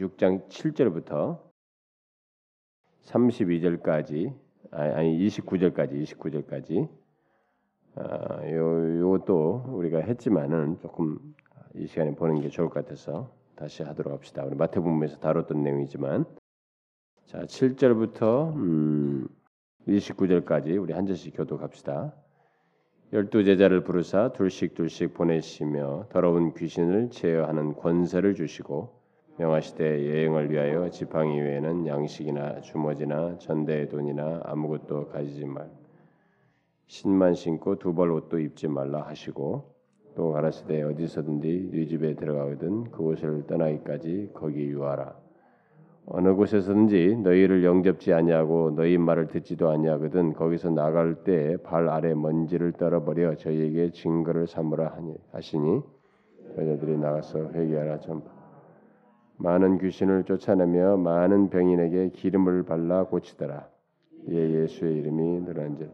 6장 7절부터 32절까지 아니 29절까지 29절까지 아, 요 요것도 우리가 했지만은 조금 이 시간에 보는 게 좋을 것 같아서 다시 하도록 합시다. 우리 마태복음에서 다뤘던 내용이지만 자 7절부터 음, 29절까지 우리 한 절씩 교독합시다. 열두 제자를 부르사 둘씩 둘씩 보내시며 더러운 귀신을 제어하는 권세를 주시고 명하시되 여행을 위하여 지팡이 외에는 양식이나 주머지나 전대의 돈이나 아무것도 가지지 말. 신만 신고 두 벌 옷도 입지 말라 하시고 또 가라사대 어디서든지 네 집에 들어가거든 그곳을 떠나기까지 거기 유하라. 어느 곳에서든지 너희를 영접지 아니하고 너희 말을 듣지도 아니하거든 거기서 나갈 때 발 아래 먼지를 떨어버려 저희에게 증거를 삼으라 하시니 여자들이 나가서 회개하라 전파 많은 귀신을 쫓아내며 많은 병인에게 기름을 발라 고치더라. 이에 예수의 이름이 늘어난즉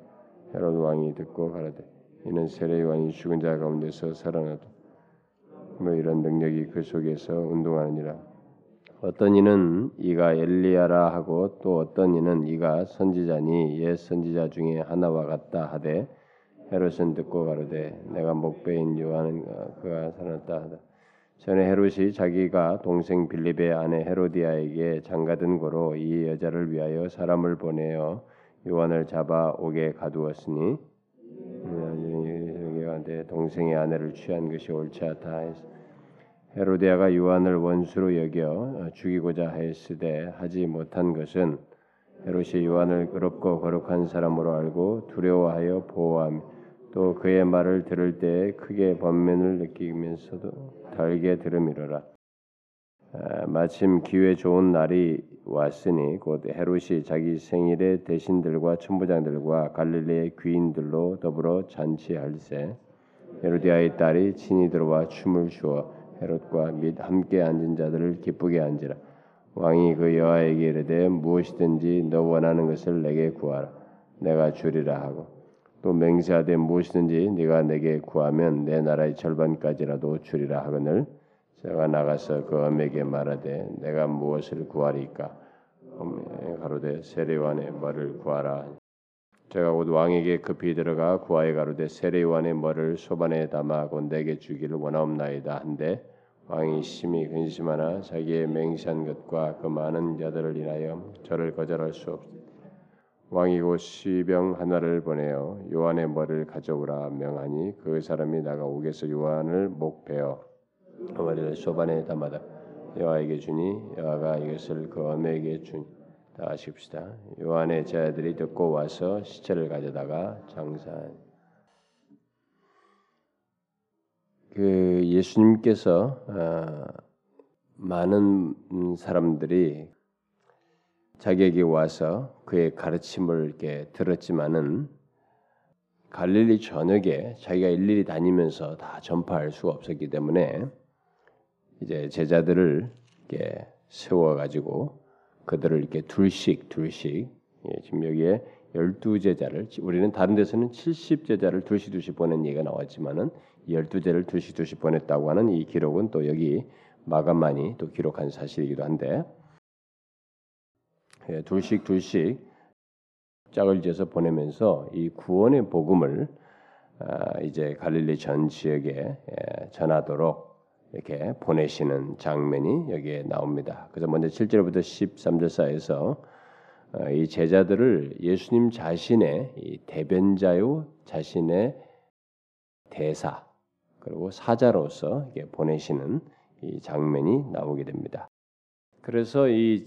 헤롯 왕이 듣고 가라되 이는 세례 요한이 죽은 자 가운데서 살아나도 뭐 이런 능력이 그 속에서 운동하느니라. 어떤 이는 이가 엘리야라 하고 또 어떤 이는 이가 선지자니 옛 선지자 중에 하나와 같다 하되 헤롯은 듣고 가로되 내가 목배인 요한은 그가 살았다 하다. 전에 헤롯이 자기가 동생 빌립의 아내 헤로디아에게 장가든 고로 이 여자를 위하여 사람을 보내어 요한을 잡아 옥에 가두었으니 여기한테 동생의 아내를 취한 것이 옳지 않다 해서 헤로디아가 요한을 원수로 여겨 죽이고자 하였으되 하지 못한 것은 헤롯이 요한을 그롭고 거룩한 사람으로 알고 두려워하여 보호하며 또 그의 말을 들을 때 크게 번면을 느끼면서도 달게 들음이로라. 아, 마침 기회 좋은 날이 왔으니 곧 헤롯이 자기 생일에 대신들과 천부장들과 갈릴리의 귀인들로 더불어 잔치할세. 헤로디아의 딸이 친히 들어와 춤을 추어 헤롯과 및 함께 앉은 자들을 기쁘게 앉으라. 왕이 그 여아에게 이르되 무엇이든지 너 원하는 것을 내게 구하라. 내가 주리라 하고 또 맹세하되 무엇이든지 네가 내게 구하면 내 나라의 절반까지라도 주리라 하거늘. 제가 나가서 그 엄에게 말하되 내가 무엇을 구하리까? 가로되 세례관의 머리를 구하라. 제가 곧 왕에게 급히 들어가 구하에 가로되 세례관의 머리를 소반에 담아고 내게 주기를 원하옵나이다 한데 왕이 심히 근심하나 자기의 맹세한 것과 그 많은 자들을 인하여 저를 거절할 수 없으니 왕이 곧 시병 하나를 보내어 요한의 머리를 가져오라 명하니 그 사람이 나가 옥에서 요한을 목베어 머리를 소반에 담아다 여호와에게 주니 여호와가 이것을 그 어메에게 주니 다 아십시다. 요한의 제자들이 듣고 와서 시체를 가져다가 장사한 그 예수님께서 어, 많은 사람들이 자기에게 와서 그의 가르침을 이렇게 들었지만은 갈릴리 전역에 자기가 일일이 다니면서 다 전파할 수가 없었기 때문에 이제 제자들을 이렇게 세워 가지고 그들을 이렇게 둘씩 둘씩 예, 지금 여기에 열두 제자를 우리는 다른 데서는 70 제자를 둘씩 둘씩 보낸 얘기가 나왔지만은 열두 제를 둘씩 둘씩 보냈다고 하는 이 기록은 또 여기 마감만이 또 기록한 사실이기도 한데 예, 둘씩 둘씩 짝을 지어서 보내면서 이 구원의 복음을 아, 이제 갈릴리 전 지역에 예, 전하도록 이렇게 보내시는 장면이 여기에 나옵니다. 그래서 먼저 7절부터 13절 사이에서 어, 이 제자들을 예수님 자신의 대변자요 자신의 대사 그리고 사자로서 보내시는 이 장면이 나오게 됩니다. 그래서 이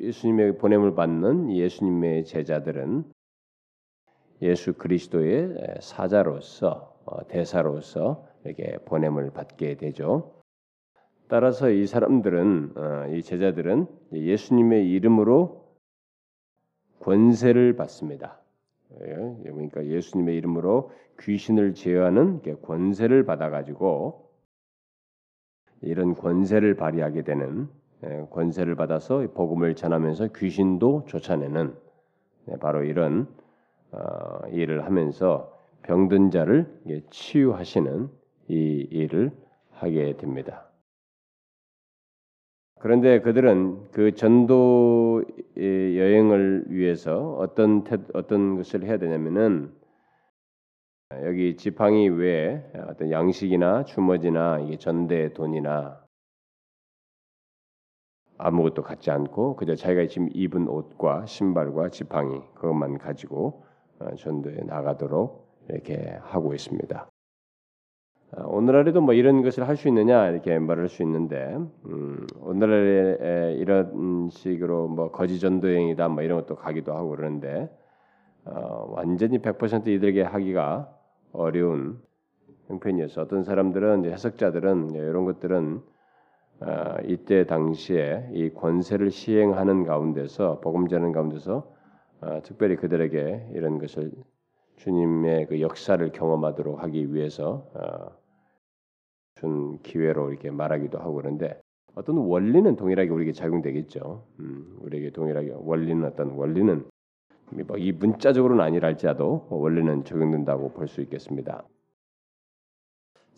예수님의 보냄을 받는 예수님의 제자들은 예수 그리스도의 사자로서 어, 대사로서 이렇게 보냄을 받게 되죠. 따라서 이 사람들은 어, 이 제자들은 예수님의 이름으로 권세를 받습니다. 예, 그러니까 예수님의 이름으로 귀신을 제어하는 권세를 받아가지고 이런 권세를 발휘하게 되는 예, 권세를 받아서 복음을 전하면서 귀신도 쫓아내는 네, 바로 이런 어, 일을 하면서 병든 자를 치유하시는 이 일을 하게 됩니다. 그런데 그들은 그 전도 여행을 위해서 어떤 어떤 것을 해야 되냐면은 여기 지팡이 외에 어떤 양식이나 주머지나 전대 돈이나 아무것도 갖지 않고 그저 자기가 지금 입은 옷과 신발과 지팡이 그것만 가지고 어, 전도에 나가도록 이렇게 하고 있습니다. 어, 오늘날에도 뭐 이런 것을 할 수 있느냐 이렇게 말할 수 있는데 음, 오늘날에 이런 식으로 뭐 거지 전도행이다 뭐 이런 것도 가기도 하고 그러는데 어, 완전히 100% 이들에게 하기가 어려운 형편이어서 어떤 사람들은 해석자들은 이런 것들은 어, 이때 당시에 이 권세를 시행하는 가운데서 복음 전하는 가운데서 어, 특별히 그들에게 이런 것을 주님의 그 역사를 경험하도록 하기 위해서 어, 준 기회로 이렇게 말하기도 하고 그런데 어떤 원리는 동일하게 우리에게 작용되겠죠. 음, 우리에게 동일하게 원리는 어떤 원리는 뭐이 문자적으로는 아니랄지라도 원리는 적용된다고 볼 수 있겠습니다.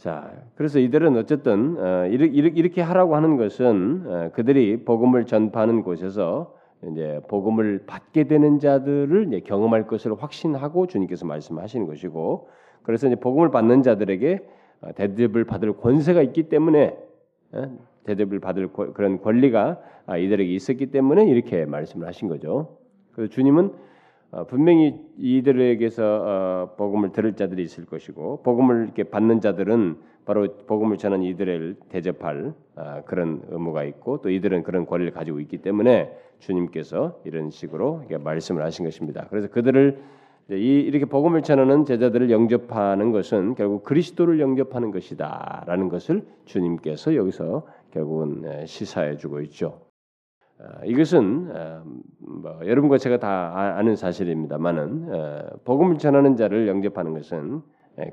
자, 그래서 이들은 어쨌든 어, 이렇게 하라고 하는 것은 어, 그들이 복음을 전파하는 곳에서 이제 복음을 받게 되는 자들을 이제 경험할 것을 확신하고 주님께서 말씀하시는 것이고, 그래서 이제 복음을 받는 자들에게 어, 대접을 받을 권세가 있기 때문에 대접을 받을 그런 권리가 아, 이들에게 있었기 때문에 이렇게 말씀을 하신 거죠. 그래서 주님은 어, 분명히 이들에게서 어, 복음을 들을 자들이 있을 것이고 복음을 이렇게 받는 자들은 바로 복음을 전한 이들을 대접할 어, 그런 의무가 있고 또 이들은 그런 권리를 가지고 있기 때문에 주님께서 이런 식으로 말씀을 하신 것입니다. 그래서 그들을 이렇게 복음을 전하는 제자들을 영접하는 것은 결국 그리스도를 영접하는 것이다라는 것을 주님께서 여기서 결국은 시사해 주고 있죠. 어, 이것은 어, 뭐 여러분과 제가 다 아, 아는 사실입니다만은 어, 복음을 전하는 자를 영접하는 것은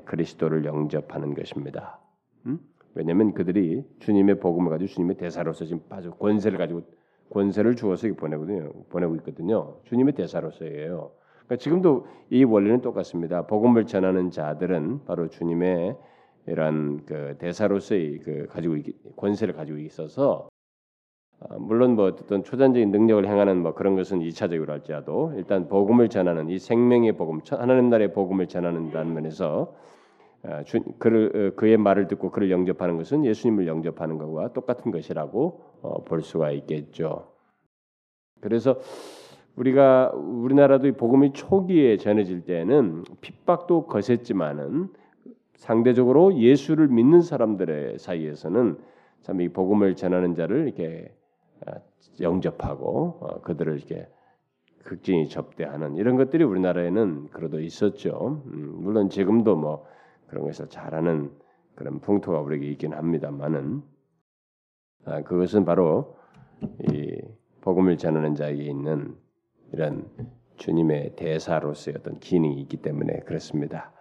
그리스도를 영접하는 것입니다. 음? 왜냐하면 그들이 주님의 복음을 가지고 주님의 대사로서 지금 빠져 권세를 가지고 권세를 주어서 보내거든요. 보내고 있거든요. 주님의 대사로서예요. 그러니까 지금도 이 원리는 똑같습니다. 복음을 전하는 자들은 바로 주님의 이런 그 대사로서의 그 가지고 권세를 가지고 있어서 아, 물론 뭐 어떤 초전적인 능력을 행하는 뭐 그런 것은 이차적으로 할지라도 일단 복음을 전하는 이 생명의 복음, 하나님 나라의 복음을 전하는다는 면에서 아, 그를 어, 그의 말을 듣고 그를 영접하는 것은 예수님을 영접하는 것과 똑같은 것이라고 어, 볼 수가 있겠죠. 그래서 우리가 우리나라도 복음이 초기에 전해질 때는 핍박도 거셌지만은 상대적으로 예수를 믿는 사람들의 사이에서는 참 이 복음을 전하는 자를 이렇게 어, 영접하고 어, 그들을 이렇게 극진히 접대하는 이런 것들이 우리나라에는 그래도 있었죠. 음, 물론 지금도 뭐 그런 것을 잘하는 그런 풍토가 우리에게 있긴 합니다만은 아, 그것은 바로 이 복음을 전하는 자에게 있는 이런 주님의 대사로서의 어떤 기능이 있기 때문에 그렇습니다.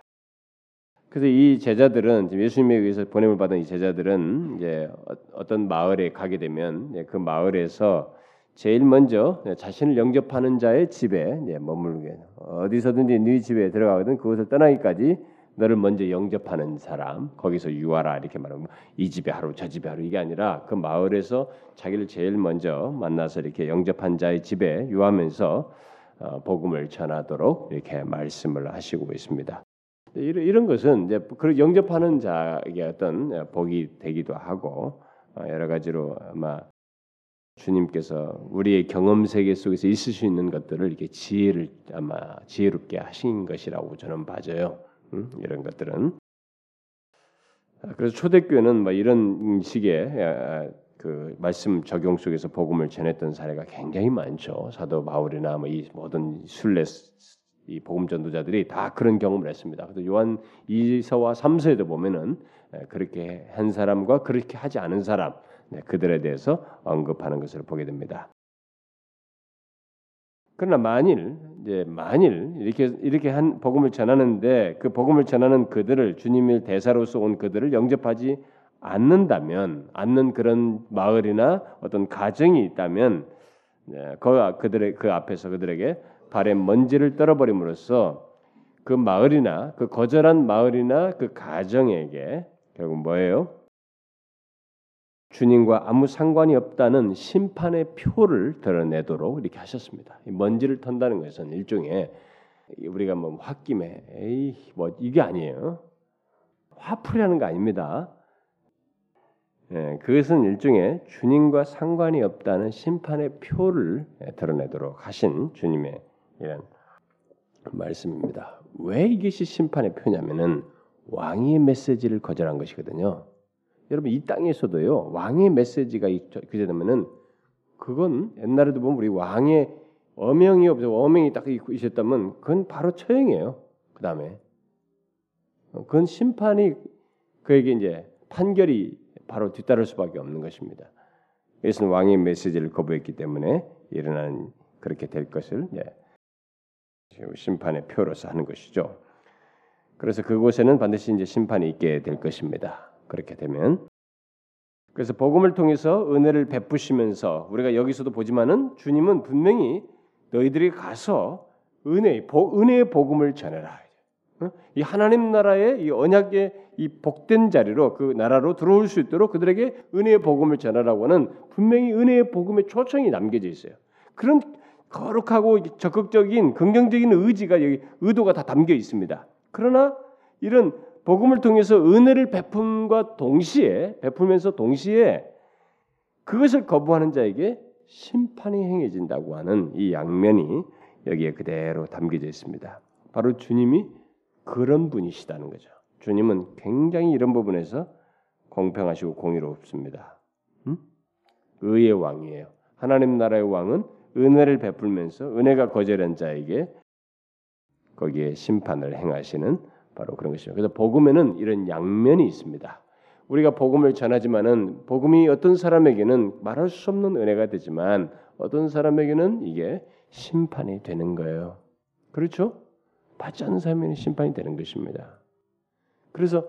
그래서 이 제자들은 예수님에 의해서 보냄을 받은 이 제자들은 이제 어, 어떤 마을에 가게 되면 그 마을에서 제일 먼저 자신을 영접하는 자의 집에 머물게 어디서든지 네 집에 들어가거든 그곳을 떠나기까지 너를 먼저 영접하는 사람 거기서 유하라 이렇게 말하면 이 집에 하루 저 집에 하루 이게 아니라 그 마을에서 자기를 제일 먼저 만나서 이렇게 영접한 자의 집에 유하면서 어, 복음을 전하도록 이렇게 말씀을 하시고 있습니다. 이런, 이런 것은 이제 그 영접하는 자에게 어떤 복이 되기도 하고 어, 여러 가지로 아마 주님께서 우리의 경험 세계 속에서 있을 수 있는 것들을 이렇게 지혜를 아마 지혜롭게 하신 것이라고 저는 봐져요. 음? 이런 것들은 아, 그래서 초대교회는 뭐 이런 식의 아, 그 말씀 적용 속에서 복음을 전했던 사례가 굉장히 많죠. 사도 바울이나 뭐 이 모든 순례 이 복음 전도자들이 다 그런 경험을 했습니다. 그래서 요한 2서와 3서에도 보면은 그렇게 한 사람과 그렇게 하지 않은 사람 네, 그들에 대해서 언급하는 것을 보게 됩니다. 그러나 만일 이제 만일 이렇게 이렇게 한 복음을 전하는데 그 복음을 전하는 그들을 주님의 대사로서 온 그들을 영접하지 않는다면 않는 그런 마을이나 어떤 가정이 있다면 그 그들의 그 앞에서 그들에게 발에 먼지를 떨어버림으로써 그 마을이나 그 거절한 마을이나 그 가정에게 결국 뭐예요? 주님과 아무 상관이 없다는 심판의 표를 드러내도록 이렇게 하셨습니다. 먼지를 턴다는 것은 일종의 우리가 뭐 홧김에 에이 뭐 이게 아니에요. 화풀이하는 거 아닙니다. 예, 그것은 일종의 주님과 상관이 없다는 심판의 표를 드러내도록 하신 주님의 이런 말씀입니다. 왜 이것이 심판의 표냐면은 왕의 메시지를 거절한 것이거든요. 여러분 이 땅에서도요 왕의 메시지가 그제되면은 그건 옛날에도 보면 우리 왕의 어명이 없어 어명이 딱 있었다면 그건 바로 처형이에요. 그 다음에 그건 심판이 그에게 이제 판결이 바로 뒤따를 수밖에 없는 것입니다. 이것은 왕의 메시지를 거부했기 때문에 일어나는 그렇게 될 것을 예, 심판의 표로서 하는 것이죠. 그래서 그곳에는 반드시 이제 심판이 있게 될 것입니다. 그렇게 되면 그래서 복음을 통해서 은혜를 베푸시면서 우리가 여기서도 보지만은 주님은 분명히 너희들이 가서 은혜 은혜의 복음을 전해라. 이 하나님 나라의 이 언약의 이 복된 자리로 그 나라로 들어올 수 있도록 그들에게 은혜의 복음을 전하라고 하는 분명히 은혜의 복음의 초청이 남겨져 있어요. 그런 거룩하고 적극적인 긍정적인 의지가 여기 의도가 다 담겨 있습니다. 그러나 이런 복음을 통해서 은혜를 베품과 동시에 베풀면서 동시에 그것을 거부하는 자에게 심판이 행해진다고 하는 이 양면이 여기에 그대로 담겨져 있습니다. 바로 주님이 그런 분이시다는 거죠. 주님은 굉장히 이런 부분에서 공평하시고 공의롭습니다. 음? 의의 왕이에요. 하나님 나라의 왕은 은혜를 베풀면서 은혜가 거절한 자에게 거기에 심판을 행하시는 바로 그런 것이죠. 그래서 복음에는 이런 양면이 있습니다. 우리가 복음을 전하지만은 복음이 어떤 사람에게는 말할 수 없는 은혜가 되지만 어떤 사람에게는 이게 심판이 되는 거예요. 그렇죠? 받지 않는 사람에게는 심판이 되는 것입니다. 그래서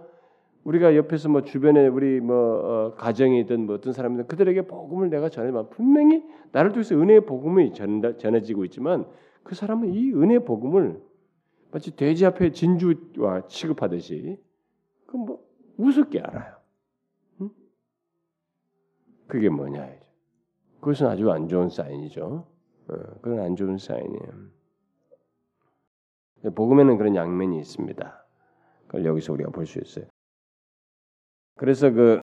우리가 옆에서 뭐 주변에 우리 뭐 어, 가정이든 뭐 어떤 사람이든 그들에게 복음을 내가 전하면 분명히 나를 통해서 은혜의 복음이 전해지고 있지만 그 사람은 이 은혜 복음을 마치 돼지 앞에 진주와 취급하듯이 그뭐 우습게 알아요. 응? 그게 뭐냐 그것은 아주 안 좋은 사인이죠. 어, 그건 안 좋은 사인이에요. 복음에는 그런 양면이 있습니다. 그걸 여기서 우리가 볼 수 있어요. 그래서 그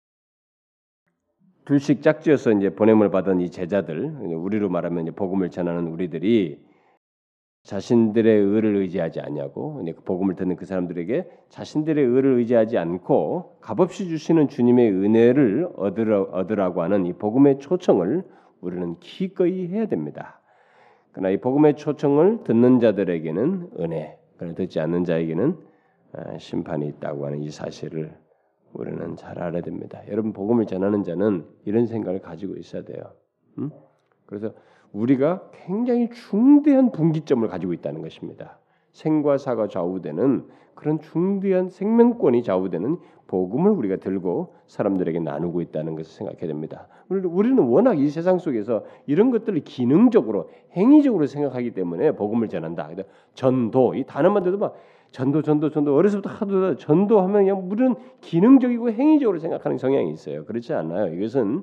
둘씩 짝지어서 이제 보냄을 받은 이 제자들, 우리로 말하면 이제 복음을 전하는 우리들이 자신들의 의를 의지하지 않냐고 그 복음을 듣는 그 사람들에게 자신들의 의를 의지하지 않고 값없이 주시는 주님의 은혜를 얻으라, 얻으라고 하는 이 복음의 초청을 우리는 기꺼이 해야 됩니다. 그러나 이 복음의 초청을 듣는 자들에게는 은혜, 그러나 듣지 않는 자에게는 아, 심판이 있다고 하는 이 사실을 우리는 잘 알아야 됩니다. 여러분 복음을 전하는 자는 이런 생각을 가지고 있어야 돼요. 음? 그래서 우리가 굉장히 중대한 분기점을 가지고 있다는 것입니다. 생과 사가 좌우되는 그런 중대한 생명권이 좌우되는 복음을 우리가 들고 사람들에게 나누고 있다는 것을 생각해야 됩니다. 우리는 워낙 이 세상 속에서 이런 것들을 기능적으로 행위적으로 생각하기 때문에 복음을 전한다. 전도 이 단어만 들어도 막 전도 전도 전도 어려서부터 하도 전도하면 그냥 우리는 기능적이고 행위적으로 생각하는 성향이 있어요. 그렇지 않아요. 이것은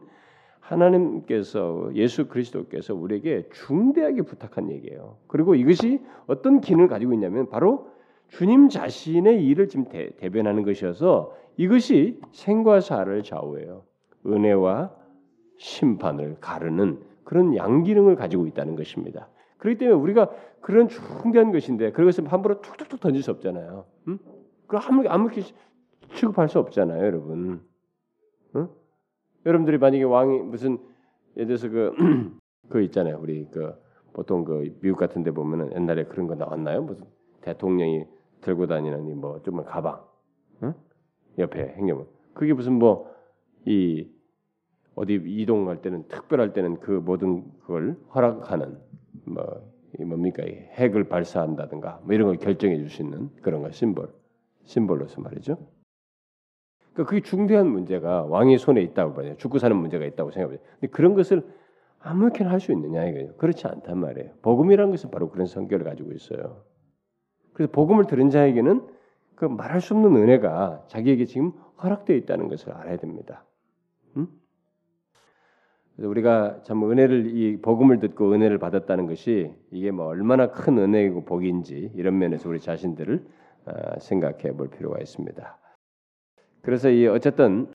하나님께서 예수 그리스도께서 우리에게 중대하게 부탁한 얘기예요. 그리고 이것이 어떤 기능을 가지고 있냐면 바로 주님 자신의 일을 지금 대, 변하는 것이어서 이것이 생과 사를 좌우해요. 은혜와 심판을 가르는 그런 양기능을 가지고 있다는 것입니다. 그렇기 때문에 우리가 그런 중대한 것인데 그것을 함부로 툭툭툭 던질 수 없잖아요. 응? 그 아무 아무렇게 취급할 수 없잖아요, 여러분. 응? 여러분들이 만약에 왕이 무슨 예를 들어서 그, 그 있잖아요. 우리 그 보통 그 미국 같은 데 보면은 옛날에 그런 거 나왔나요? 무슨 대통령이 들고 다니는 뭐좀 가방. 응? 옆에 행여면 그게 무슨 뭐 이 어디 이동할 때는 특별할 때는 그 모든 그걸 허락하는 뭐 뭡니까 핵을 발사한다든가 뭐 이런 걸 결정해 줄 수 있는 그런 거 심볼 심볼로서 말이죠. 그러니까 그게 중대한 문제가 왕의 손에 있다고 봐요. 죽고 사는 문제가 있다고 생각해요. 근데 그런 것을 아무렇게나 할 수 있느냐 이거예요. 그렇지 않단 말이에요. 복음이라는 것은 바로 그런 성격을 가지고 있어요. 그래서 복음을 들은 자에게는 그 말할 수 없는 은혜가 자기에게 지금 허락되어 있다는 것을 알아야 됩니다. 음? 그래서 우리가 참 은혜를 이 복음을 듣고 은혜를 받았다는 것이 이게 뭐 얼마나 큰 은혜이고 복인지 이런 면에서 우리 자신들을 아, 생각해 볼 필요가 있습니다. 그래서 이 어쨌든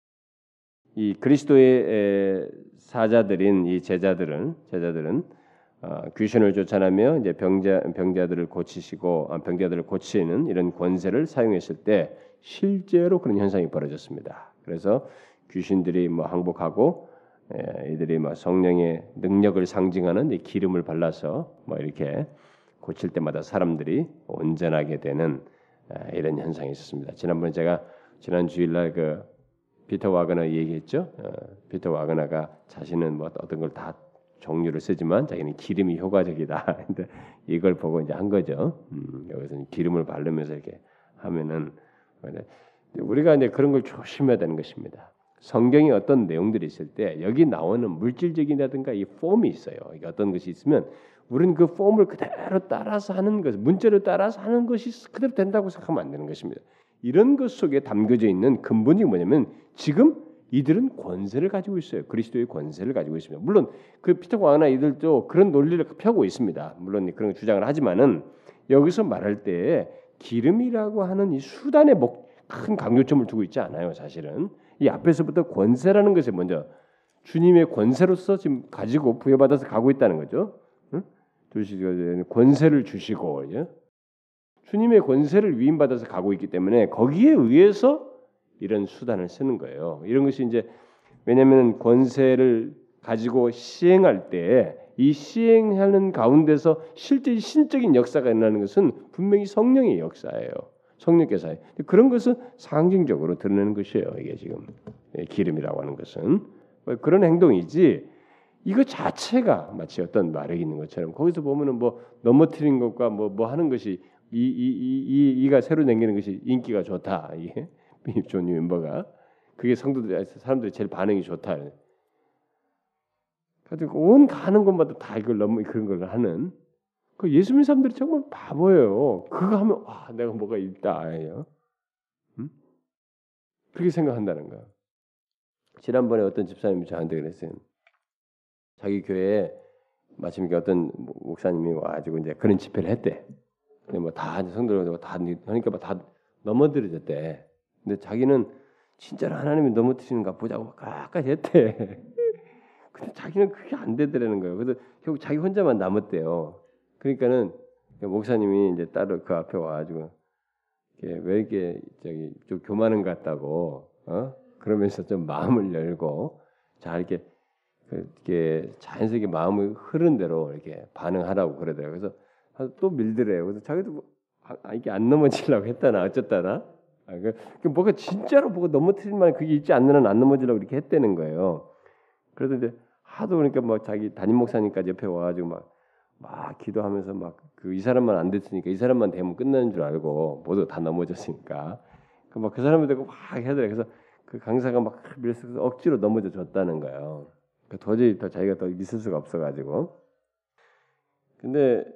이 그리스도의 사자들인 이 제자들은 제자들은 어, 귀신을 쫓아내며 이제 병자 병자들을 고치시고 아, 병자들을 고치는 이런 권세를 사용했을 때 실제로 그런 현상이 벌어졌습니다. 그래서 귀신들이 뭐 항복하고 예, 이들이 뭐 성령의 능력을 상징하는 이 기름을 발라서 뭐 이렇게 고칠 때마다 사람들이 온전하게 되는 아, 이런 현상이 있었습니다. 지난번에 제가 지난 주일날 그 피터 와그너 얘기했죠. 어, 피터 와그너가 자신은 뭐 어떤 걸 다 종류를 쓰지만 자기는 기름이 효과적이다. 근데 이걸 보고 이제 한 거죠. 음, 여기서 기름을 바르면서 이렇게 하면은 우리가 이제 그런 걸 조심해야 되는 것입니다. 성경에 어떤 내용들이 있을 때 여기 나오는 물질적이라든가 이 폼이 있어요. 이게 어떤 것이 있으면 우리는 그 폼을 그대로 따라서 하는 것, 문자를 따라서 하는 것이 그대로 된다고 생각하면 안 되는 것입니다. 이런 것 속에 담겨져 있는 근본이 뭐냐면 지금 이들은 권세를 가지고 있어요. 그리스도의 권세를 가지고 있습니다. 물론 그 피터 광나 이들도 그런 논리를 펴고 있습니다. 물론 그런 주장을 하지만은 여기서 말할 때 기름이라고 하는 이 수단에 큰 강조점을 두고 있지 않아요. 사실은 이 앞에서부터 권세라는 것에 먼저 주님의 권세로서 지금 가지고 부여받아서 가고 있다는 거죠. 응? 주시고 권세를 주시고 주님의 권세를 위임받아서 가고 있기 때문에 거기에 의해서 이런 수단을 쓰는 거예요. 이런 것이 이제 왜냐하면 권세를 가지고 시행할 때 이 시행하는 가운데서 실제 신적인 역사가 일어나는 것은 분명히 성령의 역사예요. 성령께서 그런 것은 상징적으로 드러내는 것이에요. 이게 지금 예, 기름이라고 하는 것은 뭐 그런 행동이지 이거 자체가 마치 어떤 마력이 있는 것처럼 거기서 보면은 뭐 넘어뜨린 것과 뭐뭐 뭐 하는 것이 이 이 이 이, 가 새로 생기는 것이 인기가 좋다. 이게 존 윔버가 그게 성도들 사람들이 제일 반응이 좋다. 가지고 온 가는 곳마다 다 이걸 넘어 그런 걸 하는 그 예수 믿는 사람들이 정말 바보예요. 그거 하면 와 내가 뭐가 있다. 음? 그렇게 생각한다는 거야. 지난번에 어떤 집사님이 저한테 그랬어요. 자기 교회에 마침 어떤 목사님이 와가지고 이제 그런 집회를 했대. 근데 뭐 다 성도들 다 하니까 다 넘어들어졌대. 근데 자기는 진짜로 하나님이 넘어뜨리는가 보자고 까까지 했대. 근데 자기는 그게 안 되더라는 거예요. 그래서 결국 자기 혼자만 남았대요. 그러니까는 목사님이 이제 따로 그 앞에 와가지고 왜 이렇게 저기 좀 교만한 것 같다고 어? 그러면서 좀 마음을 열고 자 이렇게 이렇게 자연스럽게 마음이 흐른 대로 이렇게 반응하라고 그러더라고요. 그래서 또 밀더래요. 그래서 자기도 뭐, 아, 이게 안 넘어지려고 했다나 어쨌다나 아, 그, 그 뭐가 진짜로 뭐가 넘어뜨릴 만 그게 있지 않는 한안 넘어지려고 이렇게 했다는 거예요. 그래서 이제 하도 그러니까 뭐 자기 담임 목사님까지 옆에 와가지고 막, 막 기도하면서 막 그 이 사람만 안 됐으니까 이 사람만 되면 끝나는 줄 알고 모두 다 넘어졌으니까 그 막그 사람을 되고 막 해더래. 그래서 그 강사가 막 밀어서 억지로 넘어져 줬다는 거예요. 그 도저히 더 자기가 더 있을 수가 없어가지고. 근데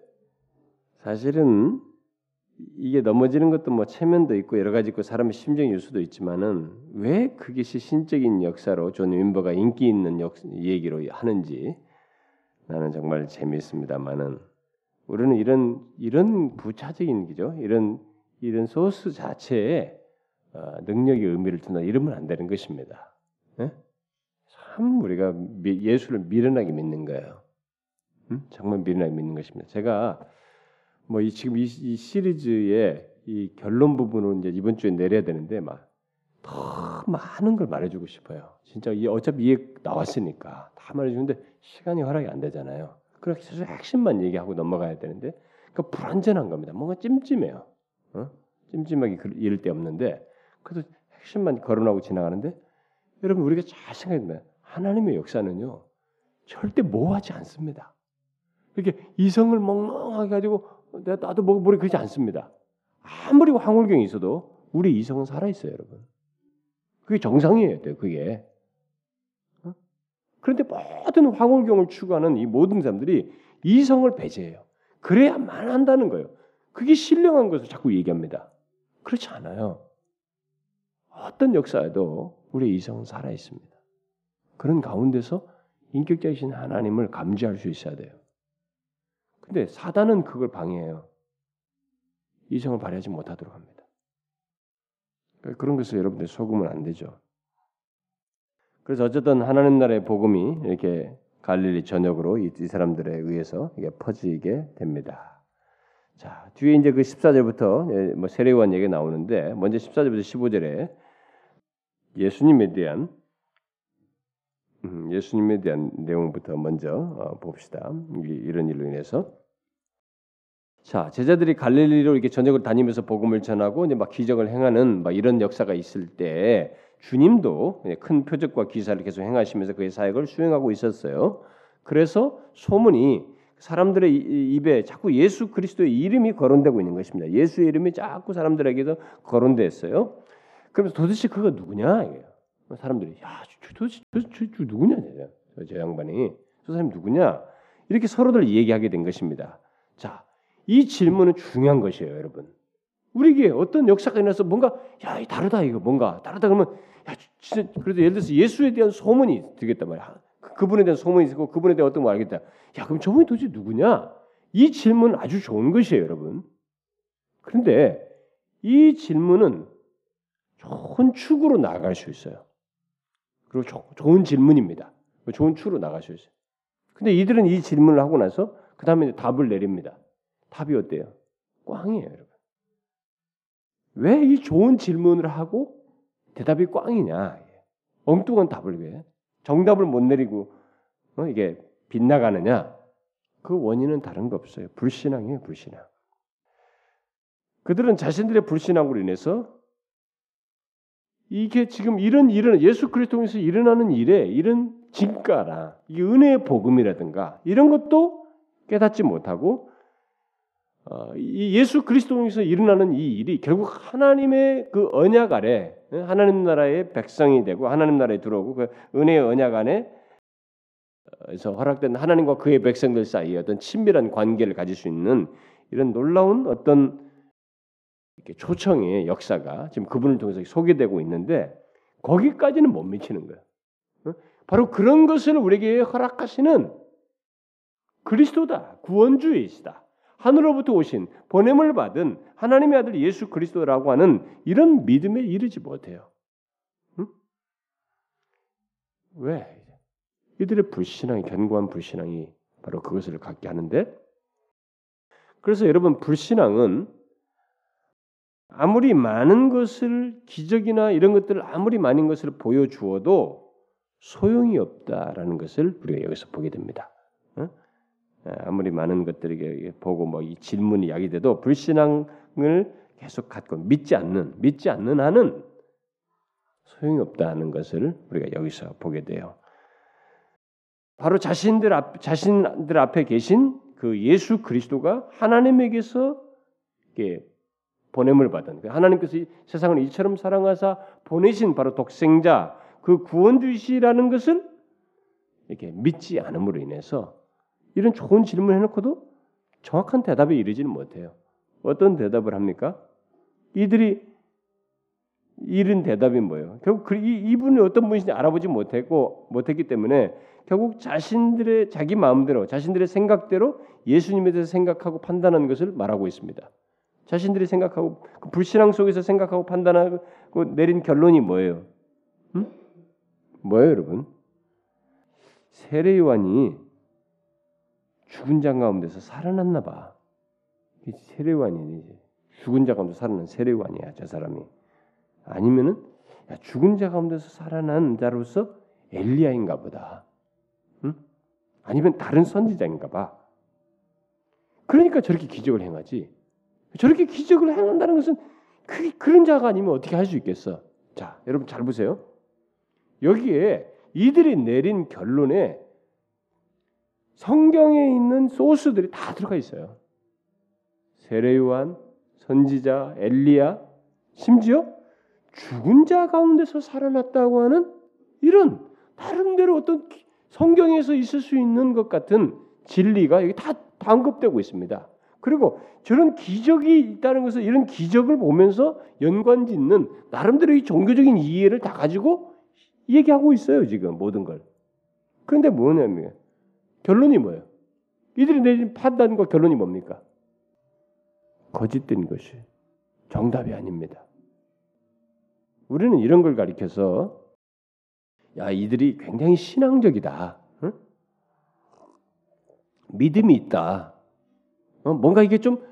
사실은 이게 넘어지는 것도 뭐 체면도 있고 여러 가지 있고 사람의 심정일 수도 있지만은 왜 그것이 신적인 역사로 존 윔버가 인기 있는 역, 얘기로 하는지 나는 정말 재미있습니다만은 우리는 이런 이런 부차적인 거죠 이런 이런 소스 자체에 어, 능력의 의미를 둔다 이러면 안 되는 것입니다. 네? 참 우리가 예수를 미련하게 믿는 거예요. 음? 정말 미련하게 믿는 것입니다. 제가 뭐 이 지금 이, 이, 시리즈의 이 결론 부분을 이제 이번 주에 내려야 되는데 막 더 많은 걸 말해주고 싶어요. 진짜 이 어차피 이해 나왔으니까 다 말해주는데 시간이 허락이 안 되잖아요. 그렇게 해서 핵심만 얘기하고 넘어가야 되는데 그러니까 불안전한 겁니다. 뭔가 찜찜해요. 어? 찜찜하게 이럴 데 없는데 그래도 핵심만 거론하고 지나가는데 여러분 우리가 잘 생각해보면 하나님의 역사는요 절대 모호하지 않습니다. 이렇게 이성을 멍멍하게 가지고 내가 나도 뭐 모르 그러지 않습니다. 아무리 황홀경이 있어도 우리 이성은 살아 있어요, 여러분. 그게 정상이에요, 그게. 어? 그런데 모든 황홀경을 추구하는 이 모든 사람들이 이성을 배제해요. 그래야만 한다는 거예요. 그게 신령한 것을 자꾸 얘기합니다. 그렇지 않아요. 어떤 역사에도 우리의 이성은 살아 있습니다. 그런 가운데서 인격자이신 하나님을 감지할 수 있어야 돼요. 근데 사단은 그걸 방해해요. 이성을 발휘하지 못하도록 합니다. 그런 것을 여러분들 속으면 안 되죠. 그래서 어쨌든 하나님 나라의 복음이 이렇게 갈릴리 전역으로 이, 이 사람들에 의해서 이게 퍼지게 됩니다. 자 뒤에 이제 그 14절부터 예, 뭐 세례요한 얘기 나오는데 먼저 14절부터 15절에 예수님에 대한 음, 예수님에 대한 내용부터 먼저 어, 봅시다. 이런 일로 인해서 자 제자들이 갈릴리로 이렇게 전역을 다니면서 복음을 전하고 이제 막 기적을 행하는 막 이런 역사가 있을 때 주님도 큰 표적과 기사를 계속 행하시면서 그의 사역을 수행하고 있었어요. 그래서 소문이 사람들의 입에 자꾸 예수 그리스도의 이름이 거론되고 있는 것입니다. 예수의 이름이 자꾸 사람들에게도 거론됐어요. 그러면서 도대체 그가 누구냐. 사람들이 야 도대체 저, 저, 저, 저 누구냐 저, 저 양반이 저 사람이 누구냐 이렇게 서로들 얘기하게 된 것입니다. 자, 이 질문은 중요한 것이에요, 여러분. 우리에게 어떤 역사가 일어나서 뭔가 야 다르다 이거 뭔가 다르다 그러면 야 진짜 그래도 예를 들어서 예수에 대한 소문이 되겠단 말이야. 그, 그분에 대한 소문이 있고 그분에 대한 어떤 걸 알겠다. 야 그럼 저분이 도대체 누구냐? 이 질문 아주 좋은 것이에요, 여러분. 그런데 이 질문은 좋은 축으로 나갈 수 있어요. 그리고 조, 좋은 질문입니다. 좋은 축으로 나갈 수 있어요. 근데 이들은 이 질문을 하고 나서 그 다음에 답을 내립니다. 답이 어때요? 꽝이에요, 여러분. 왜 이 좋은 질문을 하고 대답이 꽝이냐? 엉뚱한 답을 왜? 정답을 못 내리고 어? 이게 빗나가느냐? 그 원인은 다른 거 없어요. 불신앙이에요, 불신앙. 그들은 자신들의 불신앙으로 인해서 이게 지금 이런 일은 예수 그리스도에서 일어나는 일에 이런 진가라, 이 은혜의 복음이라든가 이런 것도 깨닫지 못하고 예수 그리스도에서 일어나는 이 일이 결국 하나님의 그 언약 아래 하나님 나라의 백성이 되고 하나님 나라에 들어오고 그 은혜의 언약 안에 에서 허락된 하나님과 그의 백성들 사이에 어떤 친밀한 관계를 가질 수 있는 이런 놀라운 어떤 초청의 역사가 지금 그분을 통해서 소개되고 있는데 거기까지는 못 미치는 거예요. 바로 그런 것을 우리에게 허락하시는 그리스도다 구원주이시다. 하늘로부터 오신 보냄을 받은 하나님의 아들 예수 그리스도라고 하는 이런 믿음에 이르지 못해요. 응? 왜? 이들의 불신앙이 견고한 불신앙이 바로 그것을 갖게 하는데 그래서 여러분 불신앙은 아무리 많은 것을 기적이나 이런 것들을 아무리 많은 것을 보여주어도 소용이 없다라는 것을 우리가 여기서 보게 됩니다. 아무리 많은 것들에게 보고 뭐 이 질문이 야기돼도 불신앙을 계속 갖고 믿지 않는 믿지 않는 한은 소용이 없다는 것을 우리가 여기서 보게 돼요. 바로 자신들 앞 자신들 앞에 계신 그 예수 그리스도가 하나님에게서 보냄을 받은 그 하나님께서 세상을 이처럼 사랑하사 보내신 바로 독생자 그 구원 주시라는 것을 이렇게 믿지 않음으로 인해서 이런 좋은 질문을 해놓고도 정확한 대답에 이르지는 못해요. 어떤 대답을 합니까? 이들이 이런 대답이 뭐예요? 결국 그 이, 이분이 어떤 분인지 알아보지 못했고 못했기 때문에 결국 자신들의 자기 마음대로 자신들의 생각대로 예수님에 대해서 생각하고 판단하는 것을 말하고 있습니다. 자신들이 생각하고 그 불신앙 속에서 생각하고 판단하고 내린 결론이 뭐예요? 응? 뭐예요, 여러분? 세례 요한이 죽은 자 가운데서 살아났나 봐. 세례관이 죽은 자 가운데 살아난 세례관이야 저 사람이. 아니면은 야, 죽은 자 가운데서 살아난 자로서 엘리야인가 보다. 응? 아니면 다른 선지자인가 봐. 그러니까 저렇게 기적을 행하지. 저렇게 기적을 행한다는 것은 그, 그런 자가 아니면 어떻게 할 수 있겠어? 자, 여러분 잘 보세요. 여기에 이들이 내린 결론에 성경에 있는 소스들이 다 들어가 있어요. 세례요한, 선지자, 엘리야, 심지어 죽은 자 가운데서 살아났다고 하는 이런 다른데로 어떤 성경에서 있을 수 있는 것 같은 진리가 여기 다 언급되고 있습니다. 그리고 저런 기적이 있다는 것을 이런 기적을 보면서 연관짓는 나름대로의 종교적인 이해를 다 가지고 얘기하고 있어요 지금 모든 걸. 그런데 뭐냐면 결론이 뭐예요? 이들이 내린 판단과 결론이 뭡니까? 거짓된 것이 정답이 아닙니다. 우리는 이런 걸 가리켜서 야 이들이 굉장히 신앙적이다. 응? 믿음이 있다. 어? 뭔가 이게 좀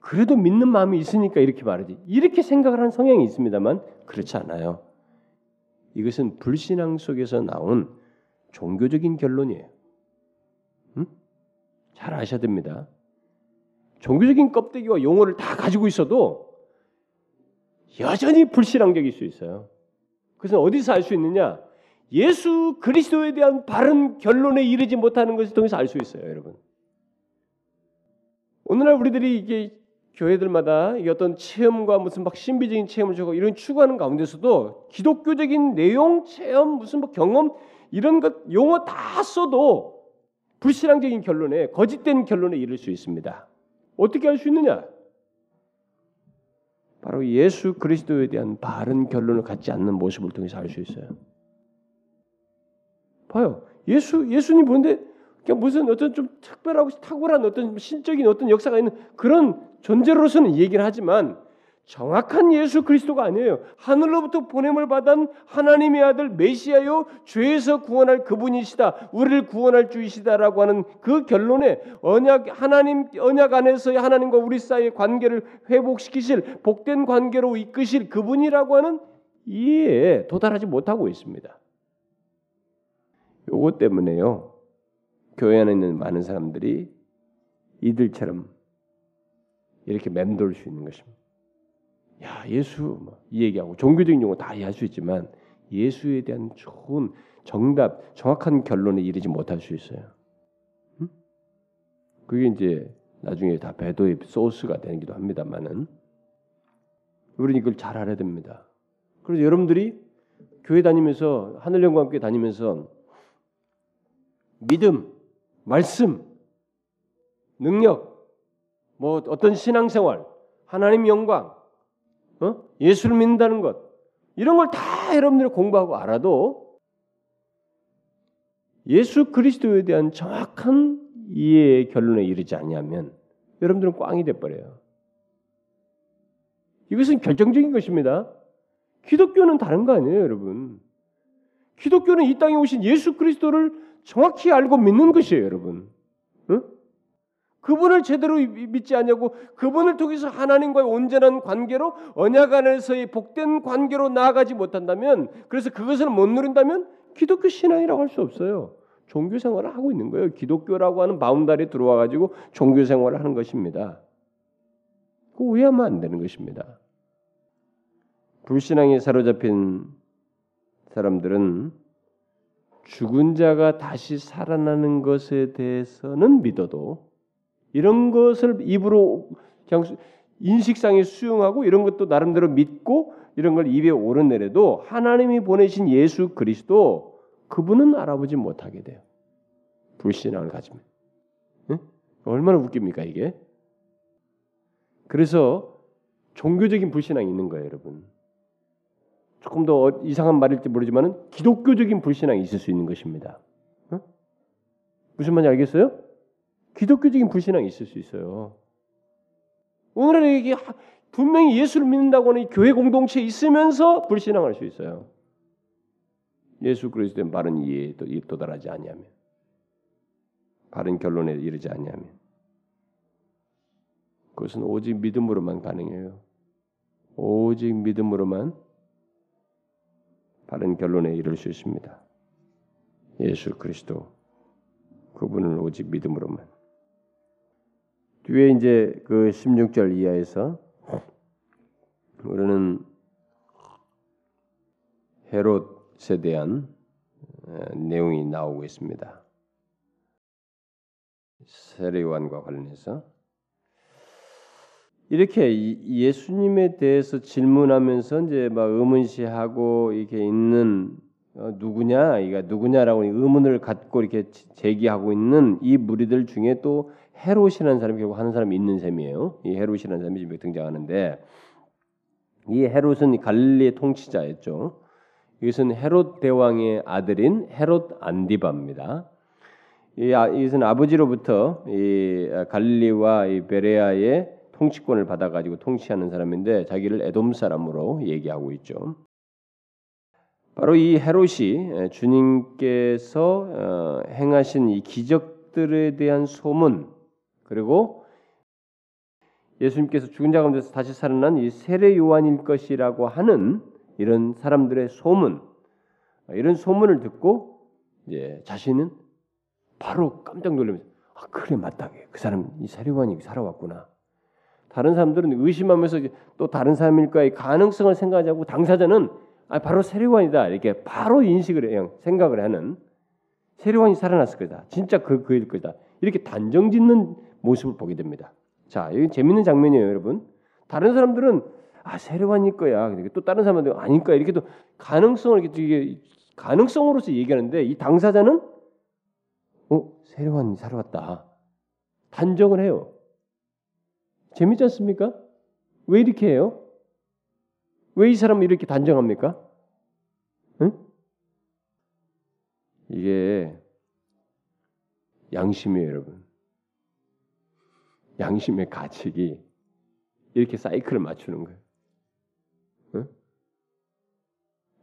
그래도 믿는 마음이 있으니까 이렇게 말하지. 이렇게 생각을 하는 성향이 있습니다만 그렇지 않아요. 이것은 불신앙 속에서 나온 종교적인 결론이에요. 응? 잘 아셔야 됩니다. 종교적인 껍데기와 용어를 다 가지고 있어도 여전히 불신앙적일 수 있어요. 그래서 어디서 알 수 있느냐? 예수 그리스도에 대한 바른 결론에 이르지 못하는 것을 통해서 알 수 있어요, 여러분. 오늘날 우리들이 이게 교회들마다 어떤 체험과 무슨 막 신비적인 체험을 주고 이런 추구하는 가운데서도 기독교적인 내용, 체험, 무슨 뭐 경험 이런 것 용어 다 써도 불신앙적인 결론에 거짓된 결론에 이를 수 있습니다. 어떻게 할 수 있느냐? 바로 예수 그리스도에 대한 바른 결론을 갖지 않는 모습을 통해서 알 수 있어요. 봐요. 예수 예수님 보는데 그냥 무슨 어떤 좀 특별하고 탁월한 어떤 신적인 어떤 역사가 있는 그런 존재로서는 얘기를 하지만 정확한 예수 그리스도가 아니에요. 하늘로부터 보냄을 받은 하나님의 아들 메시아요 죄에서 구원할 그분이시다. 우리를 구원할 주이시다라고 하는 그 결론에 언약 하나님 언약 안에서의 하나님과 우리 사이의 관계를 회복시키실 복된 관계로 이끄실 그분이라고 하는 이해에 도달하지 못하고 있습니다. 요것 때문에요. 교회 안에 있는 많은 사람들이 이들처럼 이렇게 맴돌 수 있는 것입니다. 야 예수 뭐이 얘기하고 종교적인 용어 다 이해할 수 있지만 예수에 대한 좋은 정답, 정확한 결론에 이르지 못할 수 있어요. 응? 그게 이제 나중에 다 배도의 소스가 되기도 합니다만은 우리는 이걸 잘 알아야 됩니다. 그래서 여러분들이 교회 다니면서 하늘영과 함께 다니면서 믿음, 말씀, 능력, 뭐 어떤 신앙생활, 하나님 영광, 어? 예수를 믿는다는 것 이런 걸 다 여러분들이 공부하고 알아도 예수 그리스도에 대한 정확한 이해의 결론에 이르지 않냐면 여러분들은 꽝이 돼 버려요. 이것은 결정적인 것입니다. 기독교는 다른 거 아니에요, 여러분. 기독교는 이 땅에 오신 예수 그리스도를 정확히 알고 믿는 것이에요, 여러분. 응? 그분을 제대로 믿지 않냐고 그분을 통해서 하나님과의 온전한 관계로 언약 안에서의 복된 관계로 나아가지 못한다면 그래서 그것을 못 누린다면 기독교 신앙이라고 할 수 없어요. 종교 생활을 하고 있는 거예요. 기독교라고 하는 바운다리에 들어와 가지고 종교 생활을 하는 것입니다. 그 오해하면 안 되는 것입니다. 불신앙에 사로잡힌 사람들은 죽은 자가 다시 살아나는 것에 대해서는 믿어도 이런 것을 입으로 인식상에 수용하고 이런 것도 나름대로 믿고 이런 걸 입에 오르내려도 하나님이 보내신 예수 그리스도 그분은 알아보지 못하게 돼요. 불신앙을 가지면. 응? 얼마나 웃깁니까 이게? 그래서 종교적인 불신앙이 있는 거예요, 여러분. 조금 더 이상한 말일지 모르지만은 기독교적인 불신앙이 있을 수 있는 것입니다. 응? 무슨 말인지 알겠어요? 기독교적인 불신앙이 있을 수 있어요. 오늘은 이게 분명히 예수를 믿는다고 하는 교회 공동체에 있으면서 불신앙할 수 있어요. 예수 그리스도의 바른 이해에 도달하지 아니하면 바른 결론에 이르지 아니하면 그것은 오직 믿음으로만 가능해요. 오직 믿음으로만 바른 결론에 이를 수 있습니다. 예수 그리스도 그분을 오직 믿음으로만 뒤에 이제 그 16절 이하에서 우리는 헤롯에 대한 내용이 나오고 있습니다. 세례요한과 관련해서 이렇게 예수님에 대해서 질문하면서 이제 막 의문시하고 이렇게 있는 어, 누구냐, 이가 누구냐라고 의문을 갖고 이렇게 제기하고 있는 이 무리들 중에 또 헤롯이라는 사람이 결국 하는 사람이 있는 셈이에요. 이 헤롯이라는 사람이 지금 등장하는데 이 헤롯은 갈릴리의 통치자였죠. 이것은 헤롯 대왕의 아들인 헤롯 안디바입니다. 이 아, 이것은 아버지로부터 이 갈릴리와 이 베레아의 통치권을 받아가지고 통치하는 사람인데 자기를 에돔 사람으로 얘기하고 있죠. 바로 이 헤롯이 주님께서 어, 행하신 이 기적들에 대한 소문 그리고 예수님께서 죽은 자 가운데서 다시 살아난 이 세례 요한일 것이라고 하는 이런 사람들의 소문 이런 소문을 듣고 이제 자신은 바로 깜짝 놀라면서 아 그래 맞다 그 사람 이 세례 요한이 살아왔구나 다른 사람들은 의심하면서 또 다른 사람일까의 가능성을 생각하지 않고 당사자는 아, 바로 세례관이다 이렇게 바로 인식을 해요. 생각을 하는 세례관이 살아났을 거다. 진짜 그 그일 거다. 이렇게 단정짓는 모습을 보게 됩니다. 자, 여기 재밌는 장면이에요, 여러분. 다른 사람들은 아 세례관일 거야. 또 다른 사람들은 아닐 거야. 이렇게 또 가능성을 이렇게 가능성으로서 얘기하는데 이 당사자는 어 세례관이 살아왔다. 단정을 해요. 재밌지 않습니까? 왜 이렇게 해요? 왜 이 사람을 이렇게 단정합니까? 응? 이게 양심이에요, 여러분. 양심의 가책이 이렇게 사이클을 맞추는 거예요. 응?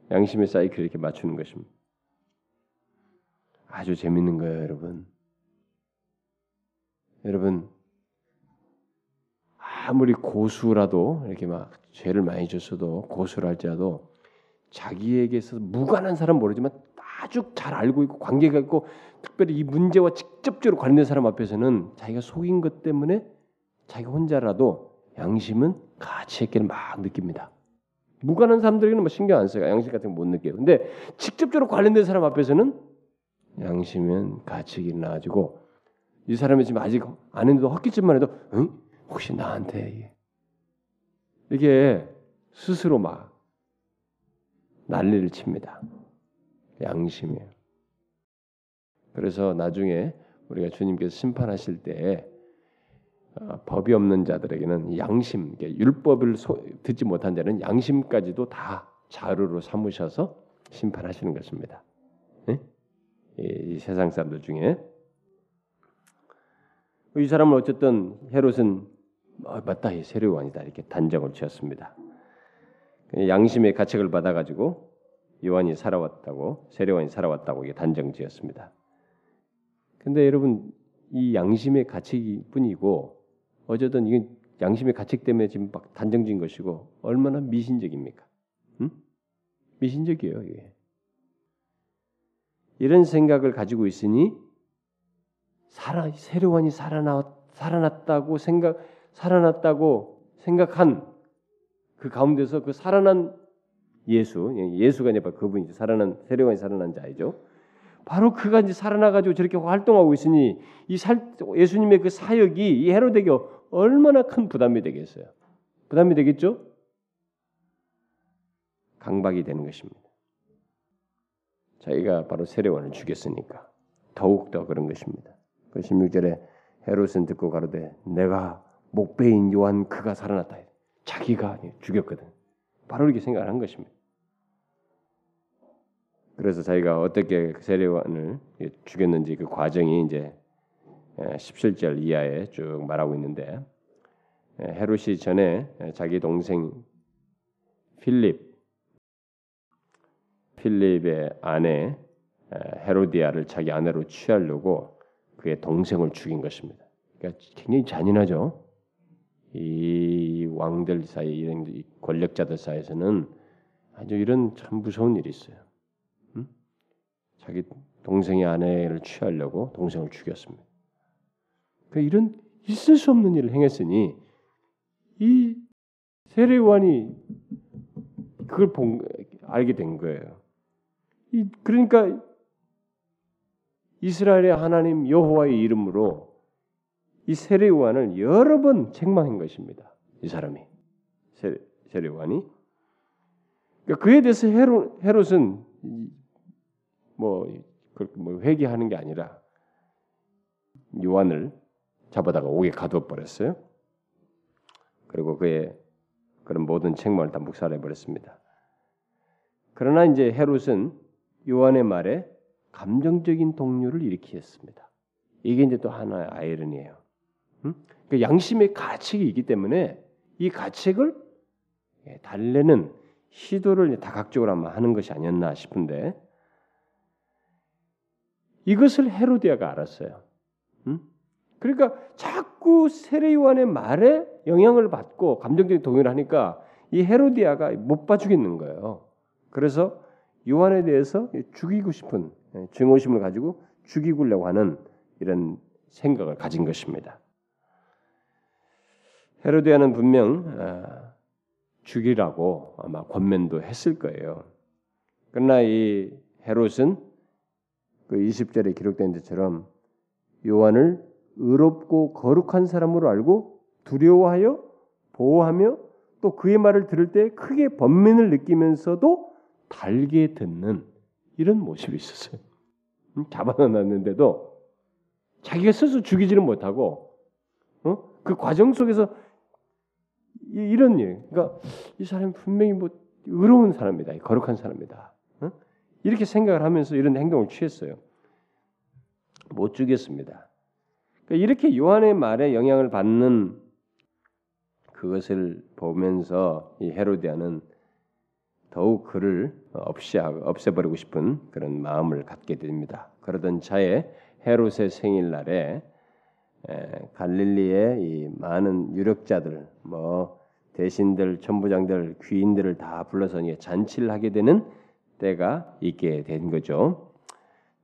양심의 사이클을 이렇게 맞추는 것입니다. 아주 재밌는 거예요, 여러분. 여러분, 아무리 고수라도 이렇게 막 죄를 많이 졌어도 고수를 할지라도 자기에게서 무관한 사람 모르지만 아주 잘 알고 있고 관계가 있고 특별히 이 문제와 직접적으로 관련된 사람 앞에서는 자기가 속인 것 때문에 자기 혼자라도 양심은 가치 있게 막 느낍니다. 무관한 사람들에게는 뭐 신경 안 써요. 양심 같은 거 못 느껴요. 근데 직접적으로 관련된 사람 앞에서는 양심은 가치 있게 나가지고 이 사람이 지금 아직 안 했는데도 헛기침만 해도 응? 혹시 나한테 이게 스스로 막 난리를 칩니다. 양심이에요. 그래서 나중에 우리가 주님께서 심판하실 때 어, 법이 없는 자들에게는 양심, 율법을 소, 듣지 못한 자는 양심까지도 다 자루로 삼으셔서 심판하시는 것입니다. 네? 이, 이 세상 사람들 중에 이 사람은 어쨌든 헤롯은 어, 맞다 이 세례요한이다 이렇게 단정을 지었습니다. 양심의 가책을 받아가지고 요한이 살아왔다고 세례요한이 살아왔다고 이게 단정 지었습니다. 근데 여러분 이 양심의 가책이 뿐이고 어쨌든 이게 양심의 가책 때문에 지금 막 단정진 것이고 얼마나 미신적입니까? 응? 미신적이에요 이게. 이런 생각을 가지고 있으니 살아 세례원이 살아나 살아났다고 생각 살아났다고 생각한 그 가운데서 그 살아난 예수, 예수가 이제 그분이 살아난 세례관이 살아난 자이죠. 바로 그가 이제 살아나가지고 저렇게 활동하고 있으니 이 살, 예수님의 그 사역이 이 헤로데게 얼마나 큰 부담이 되겠어요. 부담이 되겠죠? 강박이 되는 것입니다. 자기가 바로 세례원을 죽였으니까 더욱 더 그런 것입니다. 그 16절에 헤롯은 듣고 가로되 내가 목배인 요한 그가 살아났다. 자기가 죽였거든. 바로 이렇게 생각을 한 것입니다. 그래서 자기가 어떻게 그 세례관을 죽였는지 그 과정이 이제 17절 이하에 쭉 말하고 있는데 헤롯이 전에 자기 동생 필립 필립의 아내 헤로디아를 자기 아내로 취하려고 그의 동생을 죽인 것입니다. 그러니까 굉장히 잔인하죠. 이 왕들 사이 이런 권력자들 사이에서는 아주 이런 참 무서운 일이 있어요. 음? 자기 동생의 아내를 취하려고 동생을 죽였습니다. 그 이런 있을 수 없는 일을 행했으니 이 세례관이 그걸 본, 알게 된 거예요. 이, 그러니까 이스라엘의 하나님 여호와의 이름으로 이 세례요한을 여러 번 책망한 것입니다. 이 사람이 세례, 세례요한이 그러니까 그에 대해서 헤롯, 헤롯은 뭐, 뭐 회개하는 게 아니라 요한을 잡아다가 옥에 가두어 버렸어요. 그리고 그의 그런 모든 책망을 다 묵살해 버렸습니다. 그러나 이제 헤롯은 요한의 말에 감정적인 동료를 일으키었습니다. 이게 이제 또 하나의 아이러니예요. 음? 그 양심의 가책이 있기 때문에 이 가책을 예, 달래는 시도를 다각적으로 아마 하는 것이 아니었나 싶은데 이것을 헤로디아가 알았어요. 음? 그러니까 자꾸 세례 요한의 말에 영향을 받고 감정적인 동요를 하니까 이 헤로디아가 못 봐주겠는 거예요. 그래서 요한에 대해서 죽이고 싶은 예, 증오심을 가지고 죽이려고 하는 이런 생각을 가진 것입니다. 헤로디아는 분명 아, 죽이라고 아마 권면도 했을 거예요. 그러나 이 헤롯은 그 20절에 기록된 것처럼 요한을 의롭고 거룩한 사람으로 알고 두려워하여 보호하며 또 그의 말을 들을 때 크게 번민을 느끼면서도 달게 듣는 이런 모습이 있었어요. 음, 잡아놨는데도 자기가 스스로 죽이지는 못하고 어? 그 과정 속에서 이, 런 일, 그러니까 이 사람이 분명히 뭐 의로운 사람이다, 거룩한 사람이다. 어? 이렇게 생각을 하면서 이런 행동을 취했어요. 못 죽였습니다. 그러니까 이렇게 요한의 말에 영향을 받는 그것을 보면서 이 헤로디아는 더욱 그를 없애버리고 싶은 그런 마음을 갖게 됩니다. 그러던 차에 헤롯의 생일날에 갈릴리의 이 많은 유력자들, 뭐 대신들, 천부장들, 귀인들을 다 불러서 잔치를 하게 되는 때가 있게 된 거죠.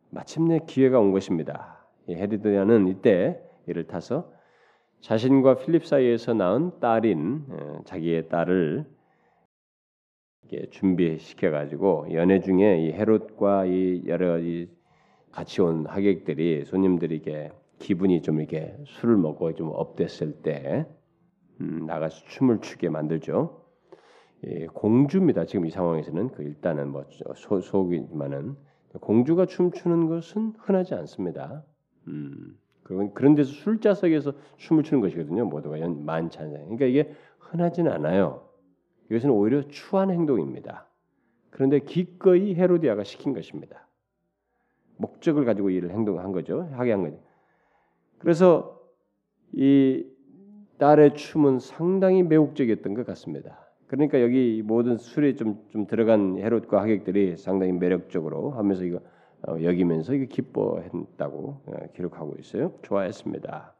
마침내 기회가 온 것입니다. 헤르디아는 이때 이를 타서 자신과 필립 사이에서 낳은 딸인 자기의 딸을 준비시켜 가지고 연애 중에 이 헤롯과 이 여러 이 같이 온 하객들이 손님들이 게 기분이 좀 이렇게 술을 먹고 좀 업됐을 때 음, 나가서 춤을 추게 만들죠. 예, 공주입니다. 지금 이 상황에서는 그 일단은 뭐 소, 속이지만은 공주가 춤추는 것은 흔하지 않습니다. 음, 그런 그런 데서 술자석에서 춤을 추는 것이거든요. 모두가 않아요. 그러니까 이게 흔하지는 않아요. 이것은 오히려 추한 행동입니다. 그런데 기꺼이 헤로디아가 시킨 것입니다. 목적을 가지고 이를 행동한 거죠. 하게 한 거죠. 그래서 이 딸의 춤은 상당히 매혹적이었던 것 같습니다. 그러니까 여기 모든 술에 좀, 좀 들어간 헤롯과 하객들이 상당히 매력적으로 하면서 이거 어, 여기면서 이거 기뻐했다고 어, 기록하고 있어요. 좋아했습니다.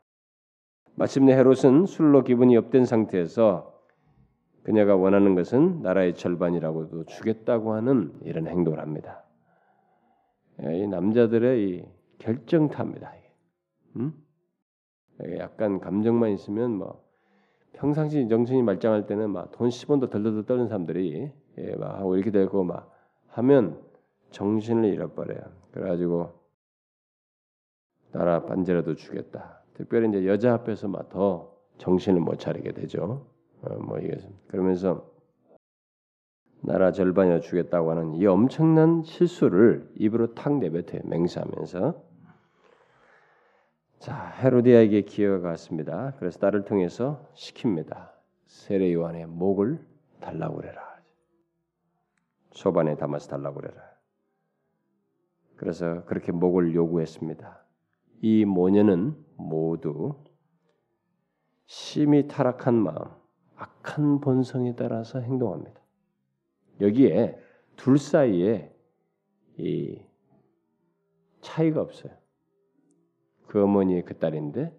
마침내 헤롯은 술로 기분이 업된 상태에서 그녀가 원하는 것은 나라의 절반이라고도 주겠다고 하는 이런 행동을 합니다. 예, 이 남자들의 이 결정타입니다. 음? 약간 감정만 있으면 뭐 평상시 정신이 말짱할 때는 막 돈 10원도 덜덜덜 떠는 사람들이 예, 막 하고 이렇게 되고 막 하면 정신을 잃어버려요. 그래가지고 나라 반지라도 주겠다. 특별히 이제 여자 앞에서 막 더 정신을 못 차리게 되죠. 어, 뭐 이게 그러면서 나라 절반이나 주겠다고 하는 이 엄청난 실수를 입으로 탁 내뱉어요. 맹세하면서 자, 헤로디아에게 기회가 갔습니다. 그래서 딸을 통해서 시킵니다. 세례 요한의 목을 달라고 그래라. 소반에 담아서 달라고 그래라. 그래서 그렇게 목을 요구했습니다. 이 모녀는 모두 심히 타락한 마음, 악한 본성에 따라서 행동합니다. 여기에 둘 사이에 이 차이가 없어요. 그 어머니의 그 딸인데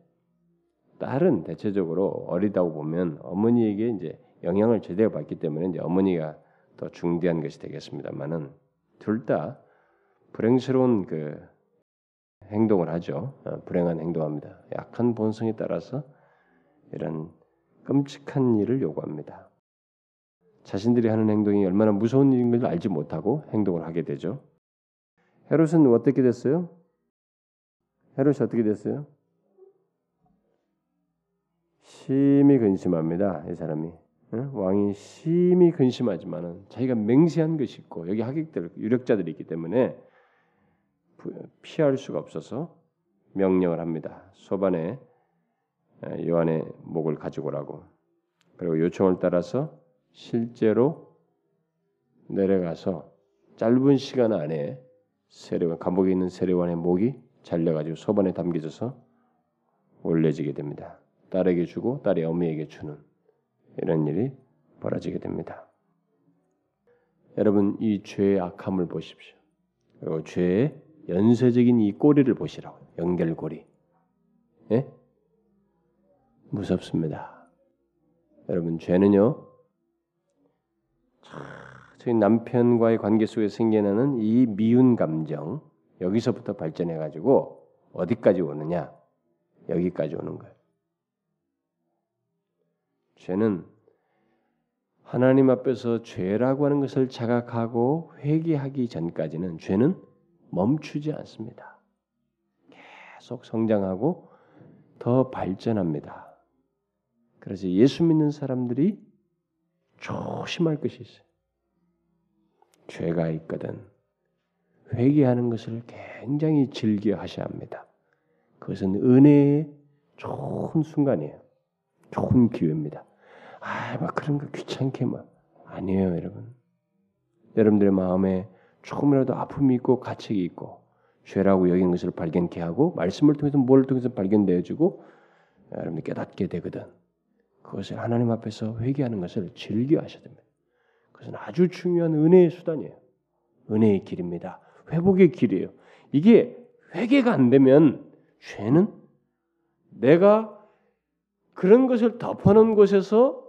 딸은 대체적으로 어리다고 보면 어머니에게 이제 영향을 제대로 받기 때문에 이제 어머니가 더 중대한 것이 되겠습니다만은 둘 다 불행스러운 그 행동을 하죠. 어, 불행한 행동합니다. 약한 본성에 따라서 이런 끔찍한 일을 요구합니다. 자신들이 하는 행동이 얼마나 무서운 일인 걸 알지 못하고 행동을 하게 되죠. 헤롯은 어떻게 됐어요? 헤롯이 어떻게 됐어요? 심히 근심합니다. 이 사람이 왕이 심히 근심하지만은 자기가 맹세한 것이 있고 여기 하객들 유력자들이 있기 때문에 피할 수가 없어서 명령을 합니다. 소반에 요한의 목을 가지고 오라고. 그리고 요청을 따라서 실제로 내려가서 짧은 시간 안에 세례관 감옥에 있는 세례관의 목이 잘려가지고 소반에 담겨져서 올려지게 됩니다. 딸에게 주고 딸이 어미에게 주는 이런 일이 벌어지게 됩니다. 여러분 이 죄의 악함을 보십시오. 그리고 죄의 연쇄적인 이 꼬리를 보시라고 연결고리. 예? 무섭습니다. 여러분 죄는요. 저희 남편과의 관계 속에 생겨나는 이 미운 감정 여기서부터 발전해 가지고 어디까지 오느냐? 여기까지 오는 거예요. 죄는 하나님 앞에서 죄라고 하는 것을 자각하고 회개하기 전까지는 죄는 멈추지 않습니다. 계속 성장하고 더 발전합니다. 그래서 예수 믿는 사람들이 조심할 것이 있어요. 죄가 있거든 회개하는 것을 굉장히 즐겨 하셔야 합니다. 그것은 은혜의 좋은 순간이에요. 좋은 기회입니다. 아, 막 그런 거 귀찮게 막 아니에요, 여러분. 여러분들의 마음에 조금이라도 아픔이 있고 가책이 있고 죄라고 여기는 것을 발견케 하고 말씀을 통해서 뭘 통해서 발견되어지고 여러분이 깨닫게 되거든. 그것을 하나님 앞에서 회개하는 것을 즐겨 하셔야 됩니다. 그것은 아주 중요한 은혜의 수단이에요. 은혜의 길입니다. 회복의 길이에요. 이게 회개가 안 되면 죄는 내가 그런 것을 덮어놓은 곳에서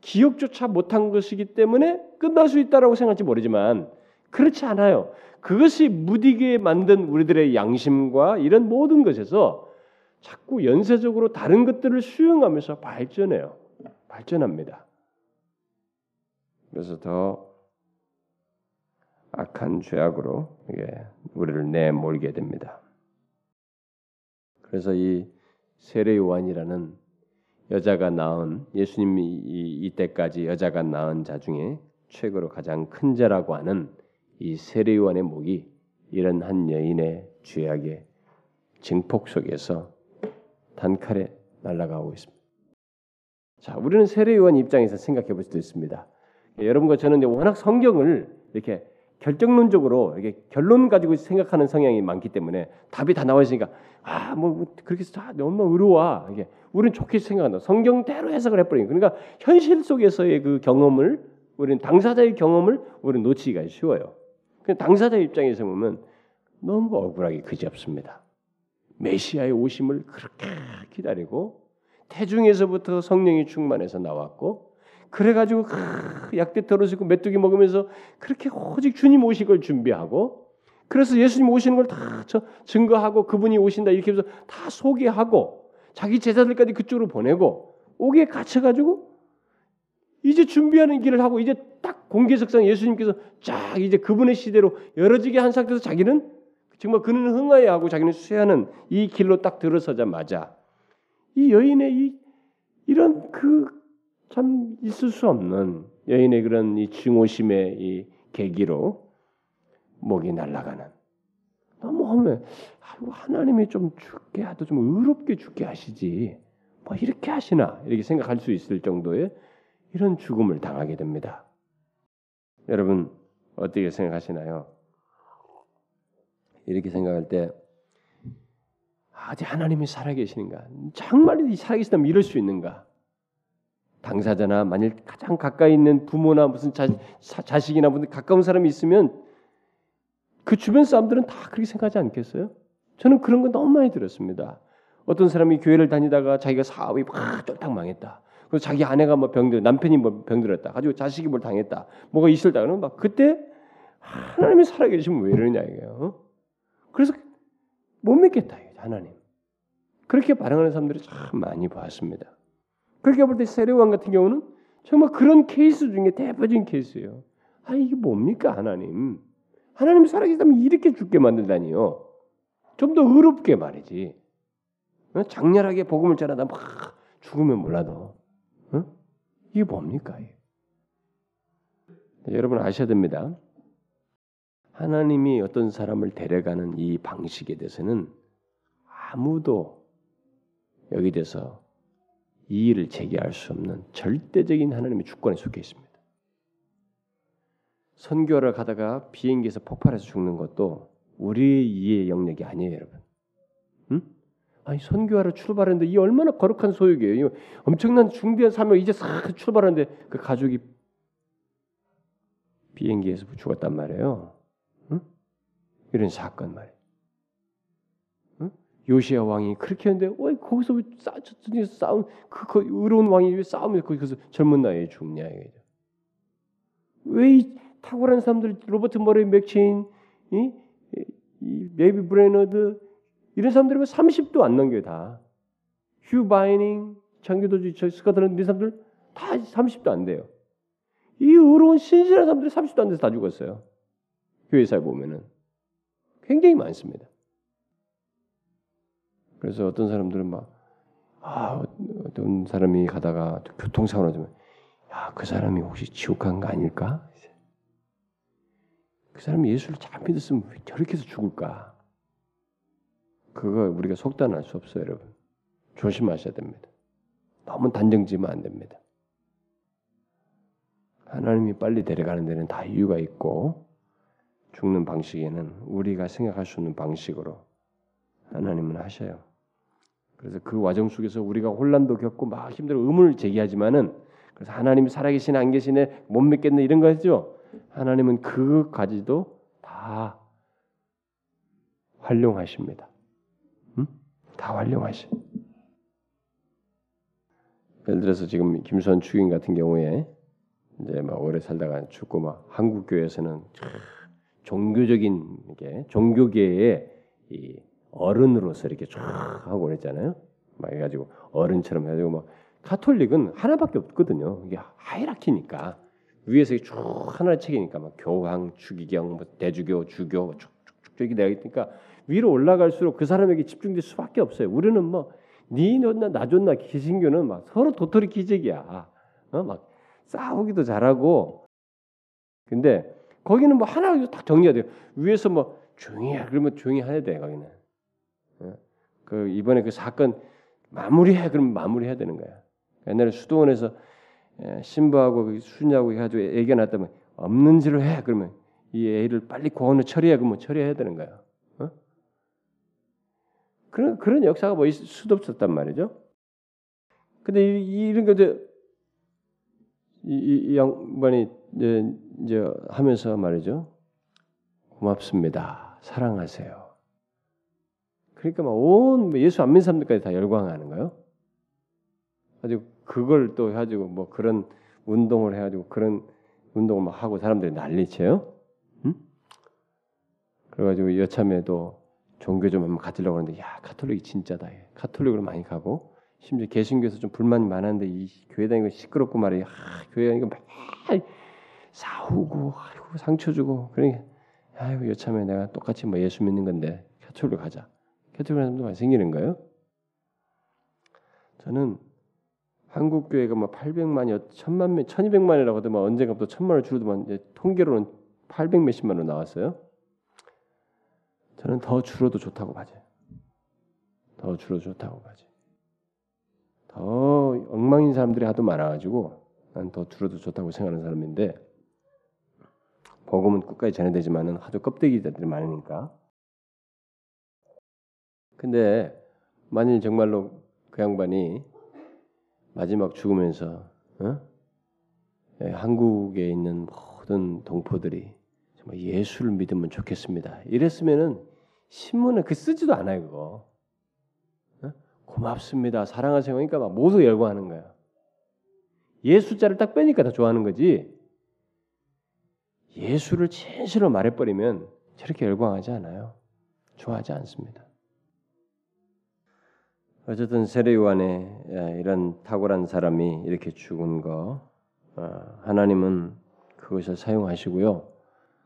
기억조차 못한 것이기 때문에 끝날 수 있다라고 생각할지 모르지만 그렇지 않아요. 그것이 무디게 만든 우리들의 양심과 이런 모든 것에서 자꾸 연쇄적으로 다른 것들을 수용하면서 발전해요. 발전합니다. 그래서 더 악한 죄악으로 이게 우리를 내몰게 됩니다. 그래서 이 세례 요한이라는 여자가 낳은 예수님이 이때까지 여자가 낳은 자 중에 최고로 가장 큰 자라고 하는 이 세례 요한의 목이 이런 한 여인의 죄악의 증폭 속에서 단칼에 날아가고 있습니다. 자, 우리는 세례 요한 입장에서 생각해 볼 수도 있습니다. 여러분과 저는 워낙 성경을 이렇게 결정론적으로 이게 결론 가지고 생각하는 성향이 많기 때문에 답이 다 나와 있으니까 아뭐 뭐 그렇게 다 너무 의로워 이게 우리는 좋게 생각한다 성경대로 해석을 해버리니 그러니까 현실 속에서의 그 경험을 우리는 당사자의 경험을 우리는 놓치기가 쉬워요. 당사자 입장에서 보면 너무 억울하게 그지없습니다. 메시아의 오심을 그렇게 기다리고 태중에서부터 성령이 충만해서 나왔고 그래가지고 약대 털어지고 메뚜기 먹으면서 그렇게 오직 주님 오실 걸 준비하고 그래서 예수님 오시는 걸 다 증거하고 그분이 오신다 이렇게 해서 다 소개하고 자기 제자들까지 그쪽으로 보내고 오기에 갇혀가지고 이제 준비하는 길을 하고 이제 딱 공개석상 예수님께서 쫙 이제 그분의 시대로 열어지게 한 상태에서 자기는 정말 그는 흥하여 하고 자기는 수혜하는 이 길로 딱 들어서자마자 이 여인의 이 이런 그 참 있을 수 없는 여인의 그런 이 증오심의 이 계기로 목이 날아가는 너무 하면 하나님이 좀 죽게 하도 좀 의롭게 죽게 하시지 뭐 이렇게 하시나 이렇게 생각할 수 있을 정도의 이런 죽음을 당하게 됩니다. 여러분 어떻게 생각하시나요? 이렇게 생각할 때 아직 하나님이 살아계시는가? 정말 살아계시다면 이럴 수 있는가? 당사자나 만일 가장 가까이 있는 부모나 무슨 자, 자 식이나 무슨 가까운 사람이 있으면 그 주변 사람들은 다 그렇게 생각하지 않겠어요? 저는 그런 거 너무 많이 들었습니다. 어떤 사람이 교회를 다니다가 자기가 사업이 막 쫄딱 망했다. 그래서 자기 아내가 뭐 병들, 남편이 뭐 병들었다. 가지고 자식이 뭘 당했다. 뭐가 있을다. 그러면 막 그때 하나님이 살아계시면 왜 이러냐 이게요. 그래서 못 믿겠다 하나님. 그렇게 반응하는 사람들이 참 많이 봤습니다. 그렇게 볼 때 세례왕 같은 경우는 정말 그런 케이스 중에 대표적인 케이스예요. 아 이게 뭡니까 하나님? 하나님 살아계시다면 이렇게 죽게 만든다니요. 좀 더 의롭게 말이지. 어? 장렬하게 복음을 전하다 막 죽으면 몰라도 어? 이게 뭡니까? 여러분 아셔야 됩니다. 하나님이 어떤 사람을 데려가는 이 방식에 대해서는 아무도 여기 대해서 이의를 제기할 수 없는 절대적인 하나님의 주권에 속해 있습니다. 선교를 가다가 비행기에서 폭발해서 죽는 것도 우리 이해 영역이 아니에요, 여러분. 응? 아니 선교하러 출발했는데 이 얼마나 거룩한 소유이에요. 이 엄청난 중대한 사명 이제 싹 출발하는데 그 가족이 비행기에서 죽었단 말이에요. 응? 이런 사건 말이에요. 응? 요시아 왕이 그렇게 했는데 왜 거기서 왜 싸, 싸움 그, 그 의로운 왕이 왜 싸움을 거기서 젊은 나이에 죽냐 이거죠. 왜 이 탁월한 사람들 로버트 머레이 맥체인 이, 이 데이비드 브레이너드 이런 사람들이 30도 안 넘겨요 다. 휴 비닝 장로교도 스코틀랜드 이 사람들 다 30도 안 돼요. 이 의로운 신실한 사람들이 30도 안 돼서 다 죽었어요. 교회사에 보면은 굉장히 많습니다. 그래서 어떤 사람들은 막 아, 어떤 사람이 가다가 교통사고를 하면 야, 그 사람이 혹시 지옥 간 거 아닐까? 그 사람이 예수를 잘 믿었으면 왜 저렇게 해서 죽을까? 그거 우리가 속단할 수 없어요, 여러분. 조심하셔야 됩니다. 너무 단정 지면 안 됩니다. 하나님이 빨리 데려가는 데는 다 이유가 있고 죽는 방식에는 우리가 생각할 수 있는 방식으로 하나님은 하셔요. 그래서 그 과정 속에서 우리가 혼란도 겪고 막 힘들어 의문을 제기하지만은 그래서 하나님이 살아계시나 안 계시네 못 믿겠네 이런 거죠. 하나님은 그까지도 다 활용하십니다. 응? 다 활용하시. 예를 들어서 지금 김수환 추인 같은 경우에 이제 막 오래 살다가 죽고 막 한국 교회에서는 종교적인 게 종교계의 이 어른으로서 이렇게 쫙 하고 그랬잖아요. 막 해가지고 어른처럼 해가지고 막 카톨릭은 하나밖에 없거든요. 이게 하이라키니까 위에서 쭉 하나의 책이니까 막 교황, 주기경, 뭐 대주교, 주교 쭉쭉쭉 이렇게 되어 있으니까 위로 올라갈수록 그 사람에게 집중될 수밖에 없어요. 우리는 뭐니 좋나 나 좋나 기신교는 막 서로 도토리 기적이야. 어? 막 싸우기도 잘하고 근데 거기는 뭐 하나 딱 정리가 돼요. 위에서 뭐 조용히 해 그러면 조용히 해야 돼 거기는. 어? 그 이번에 그 사건 마무리해 그러면 마무리해야 되는 거야. 옛날에 수도원에서 예, 신부하고 그 수녀하고 해가지고 애기가 났다면 없는 지로 해 그러면 이 애를 빨리 공원을 처리해 그러면 처리해야 되는 거야. 어? 그런 그런 역사가 뭐 있을 수도 없었단 말이죠. 근데 이, 런 것들 이 양반이 이제, 이제 하면서 말이죠. 고맙습니다. 사랑하세요. 그러니까 막온 뭐 예수 안 믿는 사람들까지 다 열광하는 거예요. 아주 그걸 또 해가지고 뭐 그런 운동을 해가지고 그런 운동을 막 하고 사람들이 난리쳐요. 응? 그래가지고 여참에도 종교 좀 한번 가지려고 하는데 야 카톨릭이 진짜다. 카톨릭으로 많이 가고 심지어 개신교에서 좀 불만이 많았는데 이 교회 다니고 시끄럽고 말이야. 아, 교회 다니고 막 싸우고 아이고 상처 주고 그러니 아이고 이참에 내가 똑같이 뭐 예수 믿는 건데 카톨릭 가자. 카톨릭 사람도 많이 생기는 거예요. 저는 한국 교회가 뭐 800만이 1000만 명, 1200만이라고 하더만 언젠가부터 1000만을 줄어들만 이제 통계로는 800 몇십만으로 나왔어요. 저는 더 줄어도 좋다고 봐요. 더 줄어도 좋다고 봐요. 더 엉망인 사람들이 하도 많아가지고 난 더 줄어도 좋다고 생각하는 사람인데 복음은 끝까지 전해되지만은 하도 껍데기들이 많으니까. 근데 만일 정말로 그 양반이 마지막 죽으면서 어? 예, 한국에 있는 모든 동포들이 정말 예수를 믿으면 좋겠습니다. 이랬으면은 신문에 그 쓰지도 않아요 그거. 어? 고맙습니다. 사랑하세요. 그러니까 막 모두 열광하는 거야. 예수자를 딱 빼니까 다 좋아하는 거지. 예수를 진실로 말해버리면 저렇게 열광하지 않아요. 좋아하지 않습니다. 어쨌든 세례요한의 이런 탁월한 사람이 이렇게 죽은 거 어, 하나님은 그것을 사용하시고요.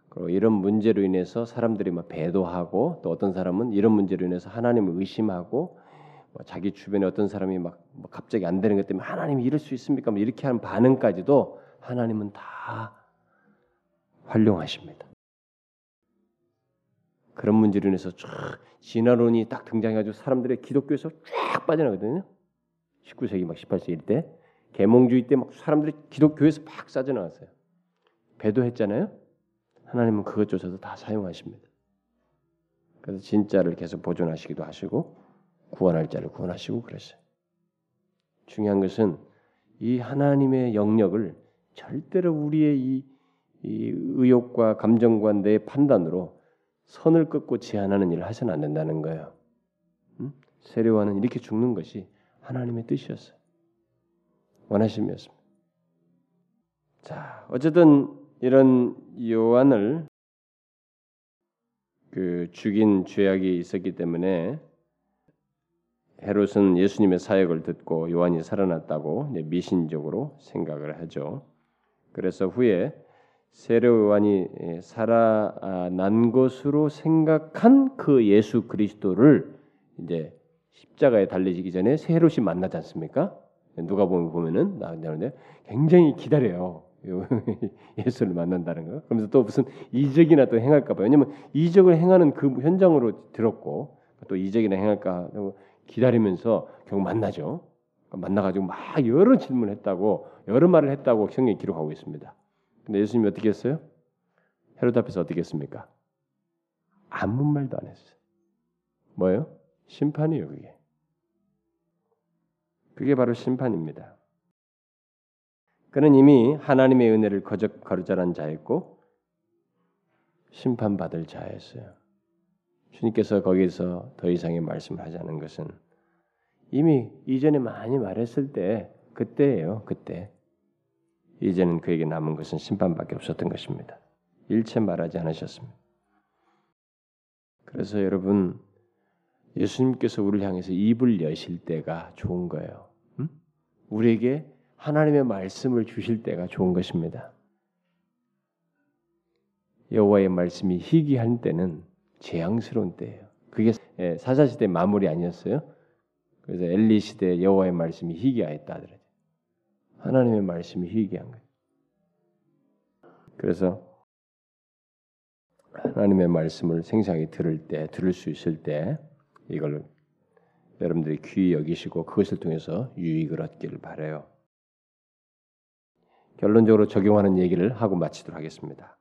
그리고 이런 문제로 인해서 사람들이 막 배도하고 또 어떤 사람은 이런 문제로 인해서 하나님을 의심하고 뭐 자기 주변에 어떤 사람이 막뭐 갑자기 안 되는 것 때문에 하나님이 이럴 수 있습니까? 뭐 이렇게 하는 반응까지도 하나님은 다 활용하십니다. 그런 문제로 인해서 쫙 진화론이 딱 등장해가지고 사람들의 기독교에서 쫙 빠져나거든요. 19세기 막 18세기 때 계몽주의 때 막 사람들이 기독교에서 막 빠져나갔어요. 배도했잖아요. 하나님은 그것조차도 다 사용하십니다. 그래서 진짜를 계속 보존하시기도 하시고 구원할 자를 구원하시고 그랬어요. 중요한 것은 이 하나님의 영역을 절대로 우리의 이, 이 의욕과 감정과 내 판단으로 선을 끊고 제한하는 일을 하셔는 안 된다는 거예요. 음? 세례와는 이렇게 죽는 것이 하나님의 뜻이었어요. 원하심이었습니다. 자, 어쨌든 이런 요한을 그 죽인 죄악이 있었기 때문에 헤롯은 예수님의 사역을 듣고 요한이 살아났다고 미신적으로 생각을 하죠. 그래서 후에 세례 요한이 살아난 것으로 생각한 그 예수 그리스도를 이제 십자가에 달리기 전에 헤롯이 만나지 않습니까? 누가 보면은 나오는데 굉장히 기다려요. 예수를 만난다는 거. 그러면서 또 무슨 이적이나 또 행할까 봐요. 왜냐면 이적을 행하는 그 현장으로 들었고 또 이적이나 행할까 기다리면서 결국 만나죠. 만나가지고 막 여러 질문을 했다고 여러 말을 했다고 성경에 기록하고 있습니다. 근데 예수님이 어떻게 했어요? 헤롯 앞에서 어떻게 했습니까? 아무 말도 안 했어요. 뭐예요? 심판이에요, 그게. 그게 바로 심판입니다. 그는 이미 하나님의 은혜를 거적 거르자란 자였고 심판받을 자였어요. 주님께서 거기서 더 이상의 말씀을 하지 않은 것은 이미 이전에 많이 말했을 때 그때예요. 그때. 이제는 그에게 남은 것은 심판밖에 없었던 것입니다. 일체 말하지 않으셨습니다. 그래서 여러분 예수님께서 우리를 향해서 입을 여실 때가 좋은 거예요. 음? 우리에게 하나님의 말씀을 주실 때가 좋은 것입니다. 여호와의 말씀이 희귀한 때는 재앙스러운 때예요. 그게 예, 사사 시대 마무리 아니었어요? 그래서 엘리 시대 여호와의 말씀이 희귀하였다 하더라고요. 하나님의 말씀이 희귀한 거예요. 그래서 하나님의 말씀을 생생하게 들을 때, 들을 수 있을 때 이걸 여러분들이 귀히 여기시고 그것을 통해서 유익을 얻기를 바래요. 결론적으로 적용하는 얘기를 하고 마치도록 하겠습니다.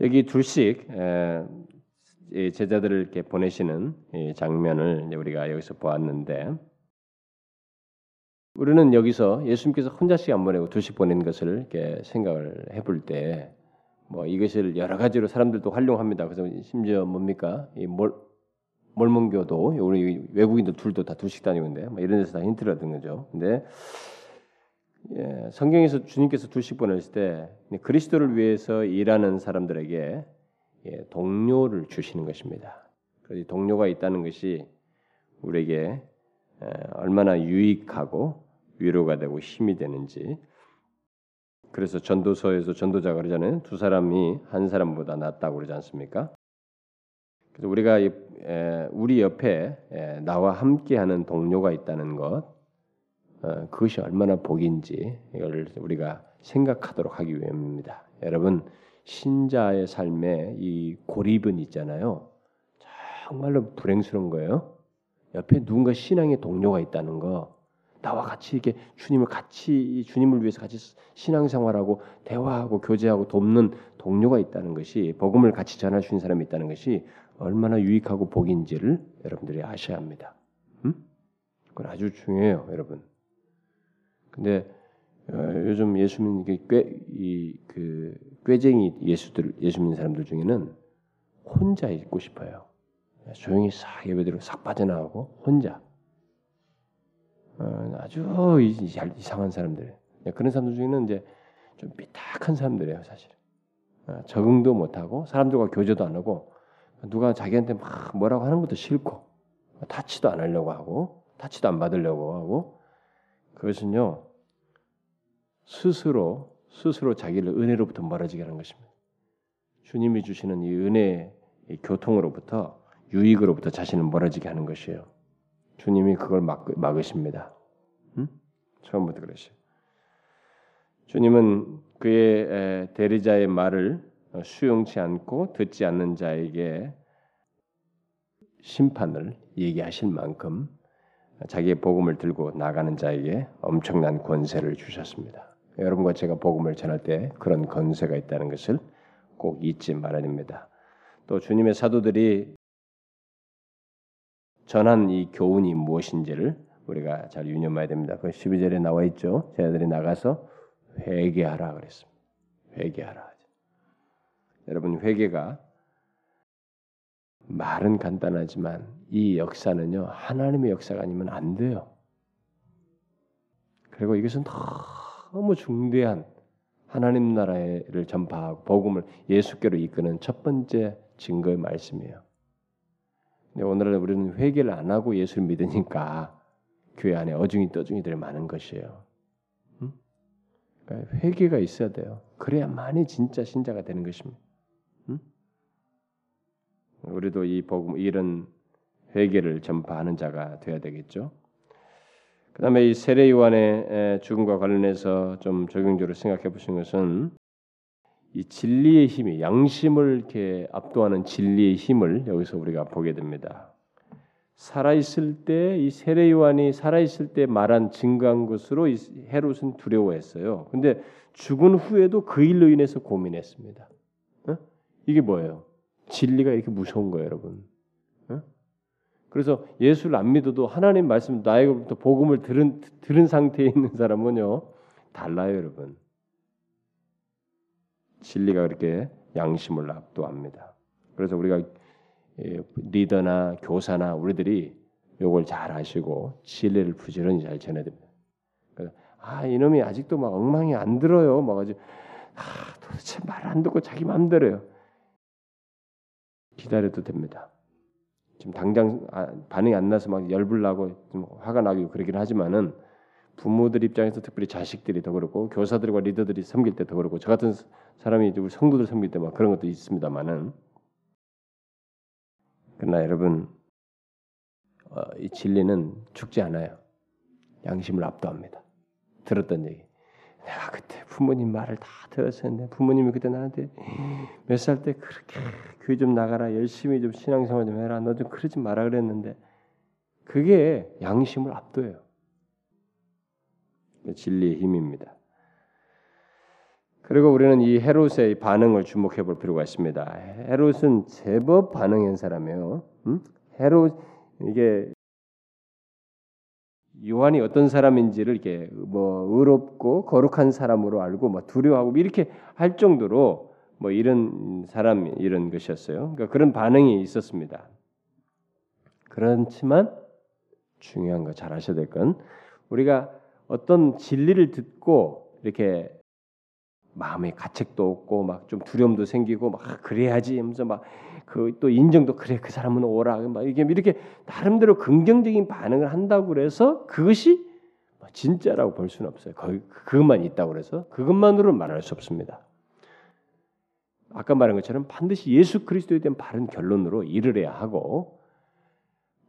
여기 둘씩 제자들을 이렇게 보내시는 장면을 우리가 여기서 보았는데 우리는 여기서 예수님께서 혼자씩 안 보내고 둘씩 보낸 것을 이렇게 생각을 해볼 때 뭐 이것을 여러 가지로 사람들도 활용합니다. 그래서 심지어 뭡니까 이 몰, 몰몬교도 우리 외국인들 둘도 다 둘씩 다니는데 뭐 이런 데서 다 힌트를 얻은 거죠. 근데 예, 성경에서 주님께서 둘씩 보냈을 때 그리스도를 위해서 일하는 사람들에게 예, 동료를 주시는 것입니다. 그래서 동료가 있다는 것이 우리에게 에, 얼마나 유익하고 위로가 되고 힘이 되는지. 그래서 전도서에서 전도자가 그러잖아요. 두 사람이 한 사람보다 낫다고 그러지 않습니까? 그래서 우리가 에, 우리 옆에 에, 나와 함께하는 동료가 있다는 것, 어, 그것이 얼마나 복인지 이걸 우리가 생각하도록 하기 위함입니다. 여러분 신자의 삶에 이 고립은 있잖아요. 정말로 불행스러운 거예요. 옆에 누군가 신앙의 동료가 있다는 거, 나와 같이 이렇게 주님을 같이 주님을 위해서 같이 신앙생활하고 대화하고 교제하고 돕는 동료가 있다는 것이 복음을 같이 전할 수 있는 사람이 있다는 것이 얼마나 유익하고 복인지를 여러분들이 아셔야 합니다. 음? 그건 아주 중요해요, 여러분. 근데 어, 요즘 예수 믿는 꽤이그 꾀쟁이 예수들 예수 믿는 사람들 중에는 혼자 있고 싶어요. 조용히 싹 예배대로 싹 빠져나가고 혼자 어, 아주 이상한 사람들. 그런 사람들 중에는 이제 좀 삐딱한 사람들이에요, 사실. 어, 적응도 못하고 사람들과 교제도 안 하고 누가 자기한테 막 뭐라고 하는 것도 싫고 타치도 안 하려고 하고 타치도 안 받으려고 하고 그것은요 스스로 스스로 자기를 은혜로부터 멀어지게 하는 것입니다. 주님이 주시는 이 은혜 의 교통으로부터 유익으로부터 자신을 멀어지게 하는 것이에요. 주님이 그걸 막, 막으십니다. 음? 처음부터 그러시요. 주님은 그의 대리자의 말을 수용치 않고 듣지 않는 자에게 심판을 얘기하실 만큼 자기의 복음을 들고 나가는 자에게 엄청난 권세를 주셨습니다. 여러분과 제가 복음을 전할 때 그런 권세가 있다는 것을 꼭 잊지 말아야 됩니다. 또 주님의 사도들이 전한 이 교훈이 무엇인지를 우리가 잘 유념해야 됩니다. 그 12절에 나와 있죠. 제자들이 나가서 회개하라 그랬습니다. 회개하라. 여러분 회개가 말은 간단하지만 이 역사는요 하나님의 역사가 아니면 안 돼요. 그리고 이것은 너무 중대한 하나님 나라를 전파하고 복음을 예수께로 이끄는 첫 번째 증거의 말씀이에요. 근데 오늘은 우리는 회개를 안 하고 예수를 믿으니까 교회 안에 어중이 떠중이들이 많은 것이에요. 응? 그러니까 회개가 있어야 돼요. 그래야만이 진짜 신자가 되는 것입니다. 응? 우리도 이 복음 이런 회개를 전파하는 자가 되어야 되겠죠. 그다음에 이 세례 요한의 죽음과 관련해서 좀 적용적으로 생각해 보신 것은 이 진리의 힘이 양심을 이렇게 압도하는 진리의 힘을 여기서 우리가 보게 됩니다. 살아 있을 때 이 세례 요한이 살아 있을 때 말한 증거한 것으로 이 헤롯은 두려워했어요. 근데 죽은 후에도 그 일로 인해서 고민했습니다. 어? 이게 뭐예요? 진리가 이렇게 무서운 거예요, 여러분. 어? 그래서 예수를 안 믿어도 하나님 말씀 나에게부터 복음을 들은 들은 상태에 있는 사람은요 달라요, 여러분. 진리가 그렇게 양심을 압도합니다. 그래서 우리가 예, 리더나 교사나 우리들이 요걸 잘 아시고 진리를 부지런히 잘 전해야 됩니다. 아 이놈이 아직도 막 엉망이 안 들어요. 막 아주 아 도대체 말 안 듣고 자기 마음대로요. 기다려도 됩니다. 지금 당장 아, 반응이 안 나서 막 열불 나고 좀 화가 나고 그러긴 하지만은 부모들 입장에서 특별히 자식들이 더 그렇고 교사들과 리더들이 섬길 때 더 그렇고 저 같은 사람이 우리 성도들 섬길 때 막 그런 것도 있습니다만은 그러나 여러분 어, 이 진리는 죽지 않아요. 양심을 압도합니다. 들었던 얘기. 내가 그때 부모님 말을 다 들었었는데 부모님이 그때 나한테 몇 살 때 그렇게 교회 좀 나가라 열심히 좀 신앙생활 좀 해라 너 좀 그러지 마라 그랬는데 그게 양심을 압도해요. 진리의 힘입니다. 그리고 우리는 이 헤롯의 반응을 주목해 볼 필요가 있습니다. 헤롯은 제법 반응한 사람이에요. 음? 헤롯 이게 요한이 어떤 사람인지를 이렇게 뭐 의롭고 거룩한 사람으로 알고 뭐 두려워하고 이렇게 할 정도로 뭐 이런 사람 이런 것이었어요. 그러니까 그런 반응이 있었습니다. 그렇지만 중요한 거 잘 아셔야 될 건 우리가 어떤 진리를 듣고 이렇게 마음에 가책도 없고 막 좀 두려움도 생기고 막 그래야지 하면서 막 그 또 인정도 그래 그 사람은 오라 막 이게 이렇게 나름대로 긍정적인 반응을 한다고 그래서 그것이 뭐 진짜라고 볼 수는 없어요. 거기 그것만 있다고 그래서 그것만으로는 말할 수 없습니다. 아까 말한 것처럼 반드시 예수 그리스도에 대한 바른 결론으로 이르러야 하고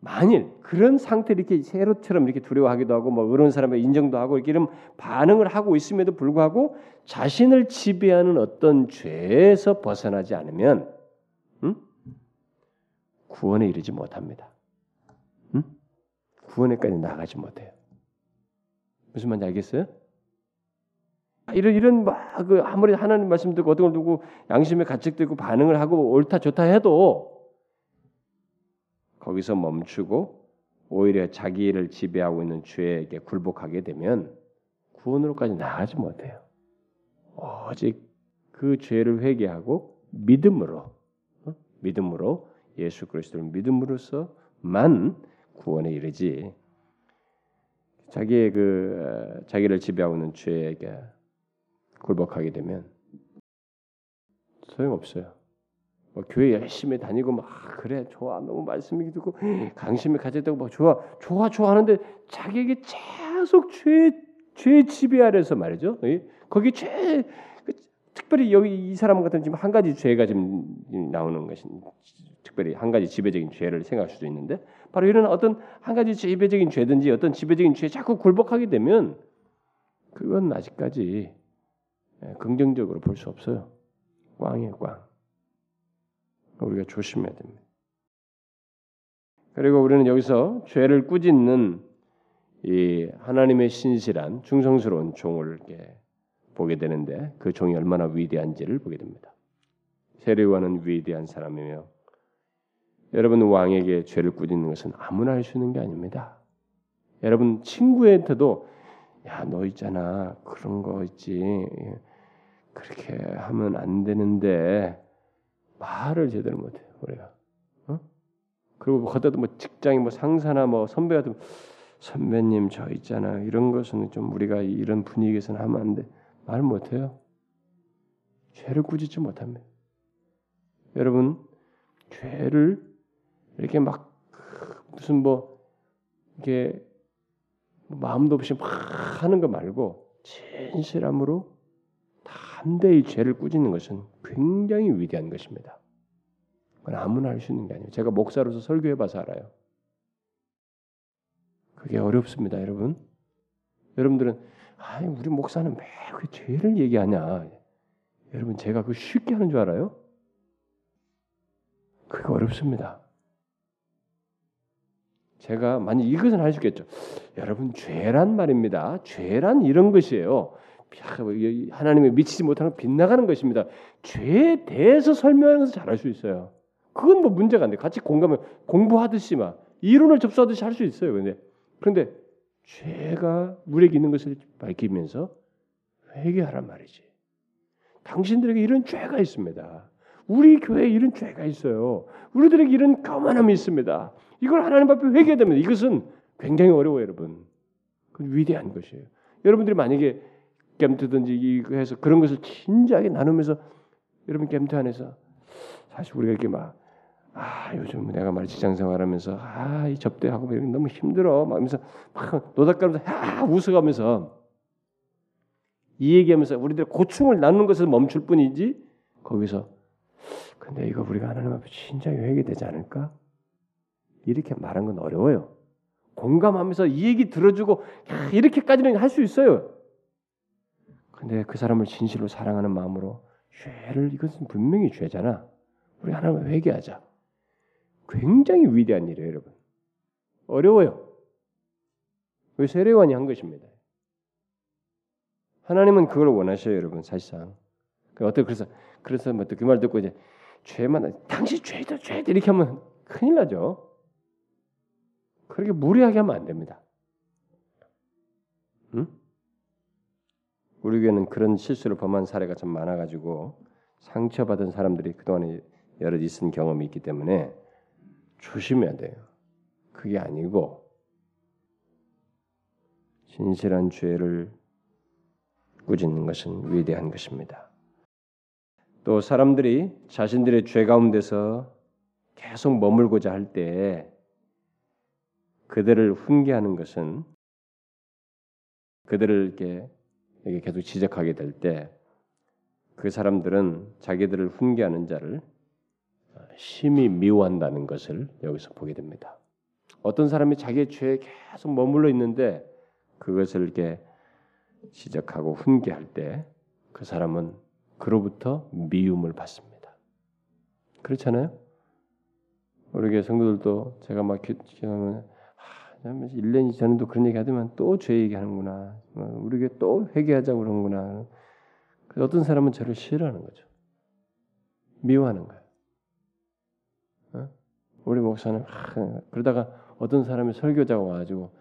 만일 그런 상태를 이렇게 세로처럼 이렇게 두려워하기도 하고 뭐 그런 사람의 인정도 하고 이렇게 이런 반응을 하고 있음에도 불구하고 자신을 지배하는 어떤 죄에서 벗어나지 않으면 음? 구원에 이르지 못합니다. 음? 구원에까지 나가지 못해요. 무슨 말인지 알겠어요? 이런 이런 막그 아무리 하나님 말씀 듣고 어떤 걸 두고 양심에 가책되고 반응을 하고 옳다 좋다 해도 거기서 멈추고 오히려 자기를 지배하고 있는 죄에게 굴복하게 되면 구원으로까지 나가지 못해요. 오직 그 죄를 회개하고 믿음으로 어? 믿음으로 예수 그리스도를 믿음으로써만 구원에 이르지 자기의 그 자기를 지배하고 있는 죄에게 굴복하게 되면 소용없어요. 뭐 교회 열심히 다니고 막 그래 좋아 너무 말씀이 듣고 강심이 가졌다고 막 좋아 좋아 좋아 하는데 자기에게 계속 죄죄 지배 아래서 말이죠. 거기 죄그 특별히 여기 이 사람 같은 지금 한 가지 죄가 지금 나오는 것이 특별히 한 가지 지배적인 죄를 생각할 수도 있는데 바로 이런 어떤 한 가지 지배적인 죄든지 어떤 지배적인 죄에 자꾸 굴복하게 되면 그건 아직까지 예, 긍정적으로 볼 수 없어요. 꽝이에요, 꽝. 우리가 조심해야 됩니다. 그리고 우리는 여기서 죄를 꾸짖는 이 하나님의 신실한 충성스러운 종을 보게 되는데 그 종이 얼마나 위대한지를 보게 됩니다. 세례요한은 위대한 사람이며 여러분 왕에게 죄를 꾸짖는 것은 아무나 할 수 있는 게 아닙니다. 여러분 친구한테도 야 너 있잖아 그런 거 있지 그렇게 하면 안 되는데 말을 제대로 못해 우리가. 어? 그리고 뭐 걷다도 뭐 직장이 뭐 상사나 뭐 선배 같은 선배님 저 있잖아. 이런 것은 좀 우리가 이런 분위기에서는 하면 안 돼. 말 못해요. 죄를 꾸짖지 못합니다. 여러분 죄를 이렇게 막 무슨 뭐 이게 마음도 없이 막 하는 거 말고 진실함으로 담대히 죄를 꾸짖는 것은 굉장히 위대한 것입니다. 그건 아무나 할 수 있는 게 아니에요. 제가 목사로서 설교해봐서 알아요. 그게 어렵습니다, 여러분. 여러분들은 아, 우리 목사는 매그 죄를 얘기하냐? 여러분 제가 그 쉽게 하는 줄 알아요? 그게 어렵습니다. 제가 만약 이것은 할 수 있겠죠. 여러분 죄란 말입니다. 죄란 이런 것이에요. 하나님의 미치지 못하는 빗나가는 것입니다. 죄에 대해서 설명하는 것을 잘할 수 있어요. 그건 뭐 문제가 안 돼. 같이 공감을 공부하듯이 막 이론을 접수하듯이 할 수 있어요. 근데 그런데 죄가 우리에게 있는 것을 밝히면서 회개하란 말이지. 당신들에게 이런 죄가 있습니다. 우리 교회에 이런 죄가 있어요. 우리들에게 이런 거만함이 있습니다. 이걸 하나님 앞에 회개되면 이것은 굉장히 어려워요, 여러분. 그 위대한 것이에요. 여러분들이 만약에 겜트든지 해서 그런 것을 진지하게 나누면서 여러분 겜트 안에서 사실 우리가 이렇게 막 아, 요즘 내가 말 직장 생활하면서 아, 이 접대하고 이런 너무 힘들어. 막 하면서 막 노닥거리면서 아, 웃어가면서 이 얘기하면서 우리들 고충을 나누는 것을 멈출 뿐이지 거기서 근데 이거 우리가 하나님 앞에 진작에 회개되지 않을까? 이렇게 말한 건 어려워요. 공감하면서 이 얘기 들어주고 야, 이렇게까지는 할 수 있어요. 근데 그 사람을 진실로 사랑하는 마음으로 죄를 이것은 분명히 죄잖아. 우리 하나님 회개하자. 굉장히 위대한 일이에요, 여러분. 어려워요. 왜 세례관이 한 것입니다. 하나님은 그걸 원하셔요, 여러분. 사실상. 그 어떻게 그래서 그래서 뭐그 말 듣고 이제 죄만 당신 죄다 죄다 이렇게 하면 큰일 나죠. 그렇게 무리하게 하면 안 됩니다. 응? 우리 교회는 그런 실수를 범한 사례가 좀 많아가지고 상처받은 사람들이 그동안에 여러 있은 경험이 있기 때문에 조심해야 돼요. 그게 아니고 진실한 죄를 꾸짖는 것은 위대한 것입니다. 또 사람들이 자신들의 죄 가운데서 계속 머물고자 할 때 그들을 훈계하는 것은 그들을 이렇게 계속 지적하게 될 때 그 사람들은 자기들을 훈계하는 자를 심히 미워한다는 것을 여기서 보게 됩니다. 어떤 사람이 자기의 죄에 계속 머물러 있는데 그것을 이렇게 지적하고 훈계할 때 그 사람은 그로부터 미움을 받습니다. 그렇잖아요? 우리 교회 성도들도 제가 막 기도하면 아, 1년 전에도 그런 얘기 하더만 또 죄 얘기하는구나. 우리 교회 또 회개하자고 그러는구나. 어떤 사람은 저를 싫어하는 거죠. 미워하는 거예요. 어? 우리 목사는 하, 그러다가 어떤 사람이 설교자가 와가지고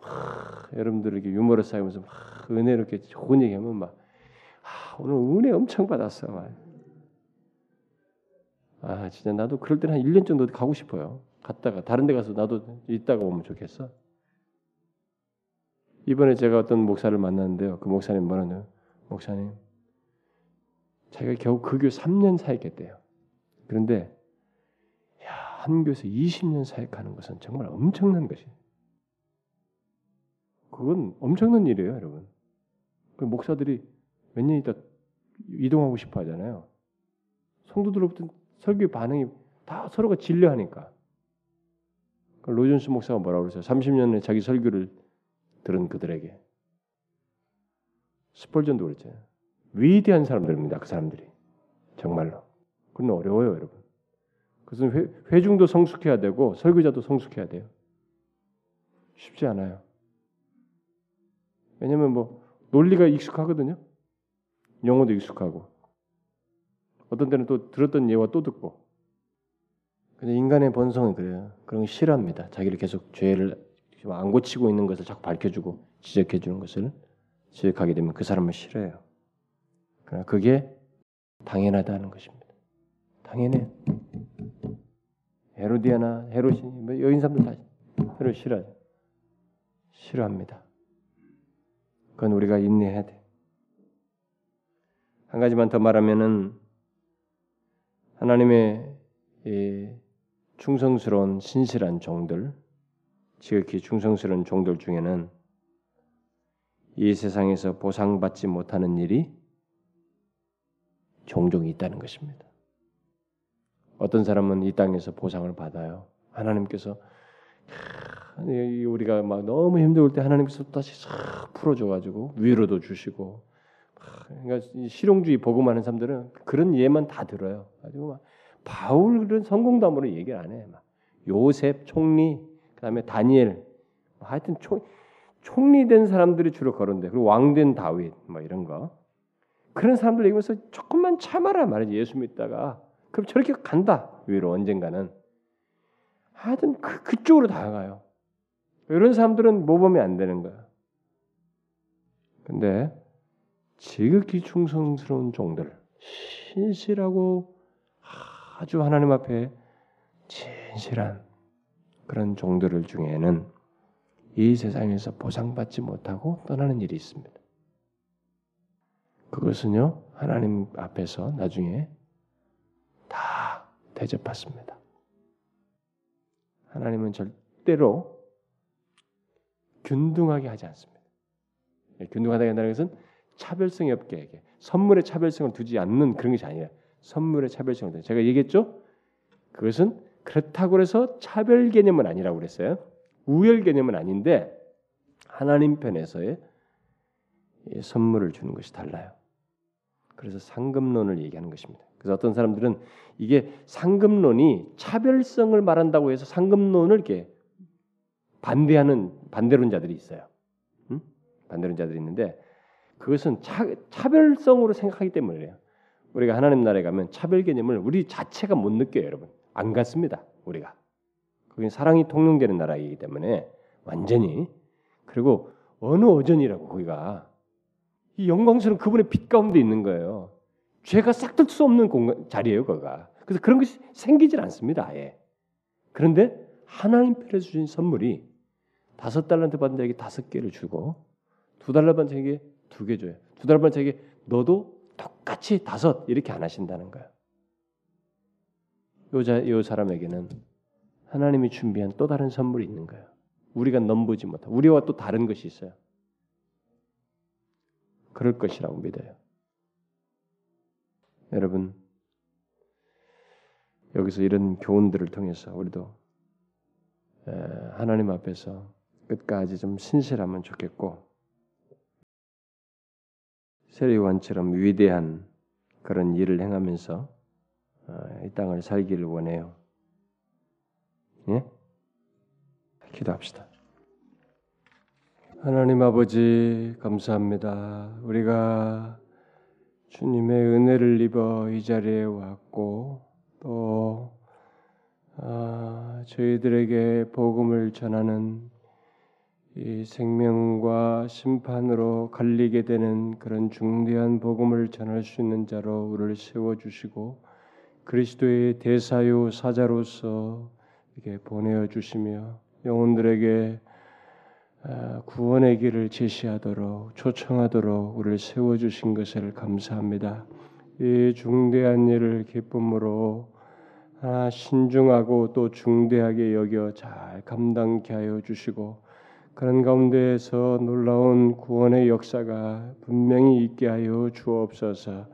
하, 여러분들에게 유머를 쌓이면서 은혜롭게 좋은 얘기하면 막 아, 오늘 은혜 엄청 받았어. 막. 아 진짜 나도 그럴 때는 한 1년 정도 가고 싶어요. 갔다가 다른 데 가서 나도 있다가 오면 좋겠어. 이번에 제가 어떤 목사를 만났는데요. 그 목사님 뭐라냐 목사님 자기가 겨우 그 교회 3년 사역했대요. 그런데 야, 한 교회에서 20년 사역하는 것은 정말 엄청난 것이에요. 그건 엄청난 일이에요, 여러분. 그 목사들이 몇 년 있다 이동하고 싶어 하잖아요. 성도들로부터 설교 반응이 다 서로가 진료하니까. 그 로존스 목사가 뭐라고 그러세요? 30년에 자기 설교를 들은 그들에게. 스펄전도 그랬잖아요. 위대한 사람들입니다. 그 사람들이. 정말로. 그건 어려워요, 여러분. 그것은 회, 회중도 성숙해야 되고 설교자도 성숙해야 돼요. 쉽지 않아요. 왜냐면 뭐 논리가 익숙하거든요. 영어도 익숙하고 어떤 때는 또 들었던 예와 또 듣고. 근데 인간의 본성은 그래요. 그런 거 싫어합니다. 자기를 계속 죄를 안 고치고 있는 것을 자꾸 밝혀주고 지적해 주는 것을 지적하게 되면 그 사람을 싫어해요. 그러나 그게 당연하다는 것입니다. 당연해. 헤로디아나 헤롯이 뭐 여인 사람들 다 헤롯 싫어요. 싫어합니다. 그건 우리가 인내해야 돼. 한 가지만 더 말하면은 하나님의 충성스러운 신실한 종들, 지극히 충성스러운 종들 중에는 이 세상에서 보상받지 못하는 일이 종종 있다는 것입니다. 어떤 사람은 이 땅에서 보상을 받아요. 하나님께서 우리가 막 너무 힘들 때 하나님께서 다시 싹 풀어줘가지고 위로도 주시고 그러니까 실용주의 복음하는 사람들은 그런 예만 다 들어요. 가지고 막 바울은 성공담으로 얘기를 안 해. 막 요셉 총리, 그다음에 다니엘, 하여튼 총 총리된 사람들이 주로 거론돼. 그리고 왕된 다윗, 뭐 이런 거. 그런 사람들 얘기하면서 조금만 참아라 말이지 예수 믿다가 그럼 저렇게 간다 위로 언젠가는 하여튼 그, 그쪽으로 다가가요. 이런 사람들은 모범이 안 되는 거야. 근데 지극히 충성스러운 종들, 신실하고 아주 하나님 앞에 진실한 그런 종들 중에는 이 세상에서 보상받지 못하고 떠나는 일이 있습니다. 그것은요, 하나님 앞에서 나중에 다 대접받습니다. 하나님은 절대로 균등하게 하지 않습니다. 균등하다 한다는 것은 차별성이 없게 선물의 차별성을 두지 않는 그런 것이 아니라 선물의 차별성을 제가 얘기했죠. 그것은 그렇다고 해서 차별 개념은 아니라고 그랬어요. 우열 개념은 아닌데 하나님 편에서의 선물을 주는 것이 달라요. 그래서 상금론을 얘기하는 것입니다. 그래서 어떤 사람들은 이게 상금론이 차별성을 말한다고 해서 상금론을 이렇게 반대하는 반대론자들이 있어요. 응? 반대론자들이 있는데 그것은 차, 차별성으로 생각하기 때문이에요. 우리가 하나님 나라에 가면 차별 개념을 우리 자체가 못 느껴요, 여러분. 안 갔습니다. 우리가. 거긴 사랑이 통용되는 나라이기 때문에 완전히 그리고 어느 어전이라고 거기가 이 영광스러운 그분의 빛 가운데 있는 거예요. 죄가 싹들 수 없는 공간, 자리예요, 거가. 그래서 그런 것이 생기질 않습니다, 아예. 그런데 하나님 편에서 주신 선물이 다섯 달란트 받은 자에게 다섯 개를 주고 두 달러 받은 자에게 두 개 줘요. 두 달러 받은 자에게 너도 똑같이 다섯 이렇게 안 하신다는 거예요. 요, 요 사람에게는 하나님이 준비한 또 다른 선물이 있는 거예요. 우리가 넘보지 못한 우리와 또 다른 것이 있어요. 그럴 것이라고 믿어요. 여러분 여기서 이런 교훈들을 통해서 우리도 하나님 앞에서 끝까지 좀 신실하면 좋겠고 세례요한처럼 위대한 그런 일을 행하면서 어, 이 땅을 살기를 원해요. 예? 기도합시다. 하나님 아버지 감사합니다. 우리가 주님의 은혜를 입어 이 자리에 왔고 또 아, 저희들에게 복음을 전하는 이 생명과 심판으로 갈리게 되는 그런 중대한 복음을 전할 수 있는 자로 우리를 세워 주시고 그리스도의 대사요 사자로서 이렇게 보내어 주시며 영혼들에게 아, 구원의 길을 제시하도록 초청하도록 우리를 세워 주신 것을 감사합니다. 이 중대한 일을 기쁨으로 아, 신중하고 또 중대하게 여겨 잘 감당케 하여 주시고 그런 가운데에서 놀라운 구원의 역사가 분명히 있게 하여 주옵소서.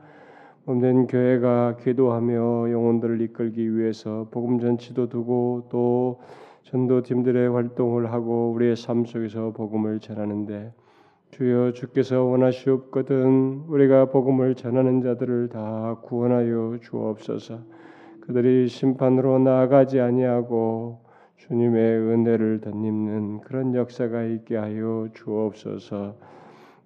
몸된 교회가 기도하며 영혼들을 이끌기 위해서 복음 전치도 두고 또 전도팀들의 활동을 하고 우리의 삶 속에서 복음을 전하는데 주여 주께서 원하시옵거든 우리가 복음을 전하는 자들을 다 구원하여 주옵소서. 그들이 심판으로 나아가지 아니하고 주님의 은혜를 덧입는 그런 역사가 있게 하여 주옵소서.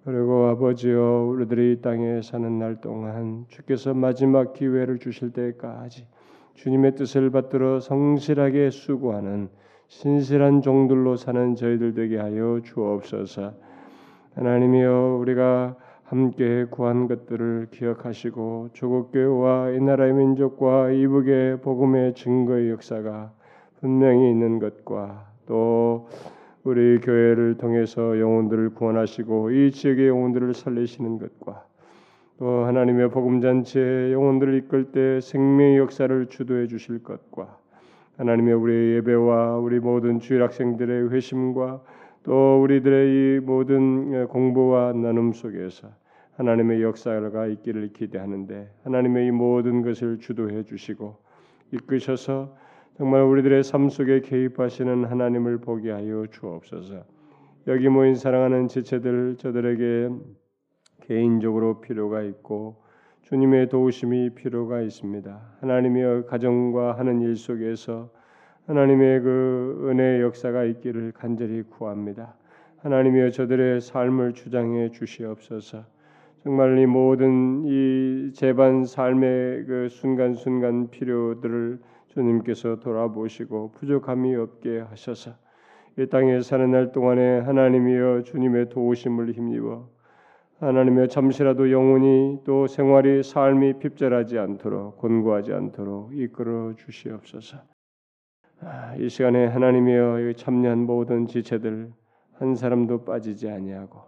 그리고 아버지여 우리들이 이 땅에 사는 날 동안 주께서 마지막 기회를 주실 때까지 주님의 뜻을 받들어 성실하게 수고하는 신실한 종들로 사는 저희들 되게 하여 주옵소서. 하나님이여 우리가 함께 구한 것들을 기억하시고 조국 교회와 이 나라의 민족과 이북의 복음의 증거의 역사가 분명히 있는 것과 또 우리 교회를 통해서 영혼들을 구원하시고 이 지역의 영혼들을 살리시는 것과 또 하나님의 복음 잔치에 영혼들을 이끌 때 생명의 역사를 주도해 주실 것과 하나님의 우리 예배와 우리 모든 주일 학생들의 회심과 또 우리들의 이 모든 공부와 나눔 속에서 하나님의 역사가 있기를 기대하는데 하나님의 이 모든 것을 주도해 주시고 이끄셔서 정말 우리들의 삶 속에 개입하시는 하나님을 보게 하여 주옵소서. 여기 모인 사랑하는 지체들 저들에게 개인적으로 필요가 있고 주님의 도우심이 필요가 있습니다. 하나님의 가정과 하는 일 속에서 하나님의 그 은혜의 역사가 있기를 간절히 구합니다. 하나님이여 저들의 삶을 주장해 주시옵소서. 정말 이 모든 이 재반 삶의 그 순간순간 필요들을 주님께서 돌아보시고 부족함이 없게 하셔서 이 땅에 사는 날 동안에 하나님이여 주님의 도우심을 힘입어 하나님의 잠시라도 영혼이 또 생활이 삶이 핍절하지 않도록 곤고하지 않도록 이끌어 주시옵소서. 아, 이 시간에 하나님이여 참여한 모든 지체들 한 사람도 빠지지 아니하고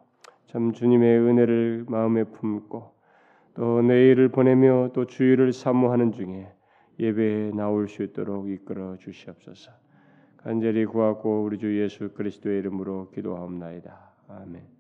참 주님의 은혜를 마음에 품고 또 내일을 보내며 또 주일을 사모하는 중에 예배에 나올 수 있도록 이끌어 주시옵소서. 간절히 구하고 우리 주 예수 그리스도의 이름으로 기도하옵나이다. 아멘.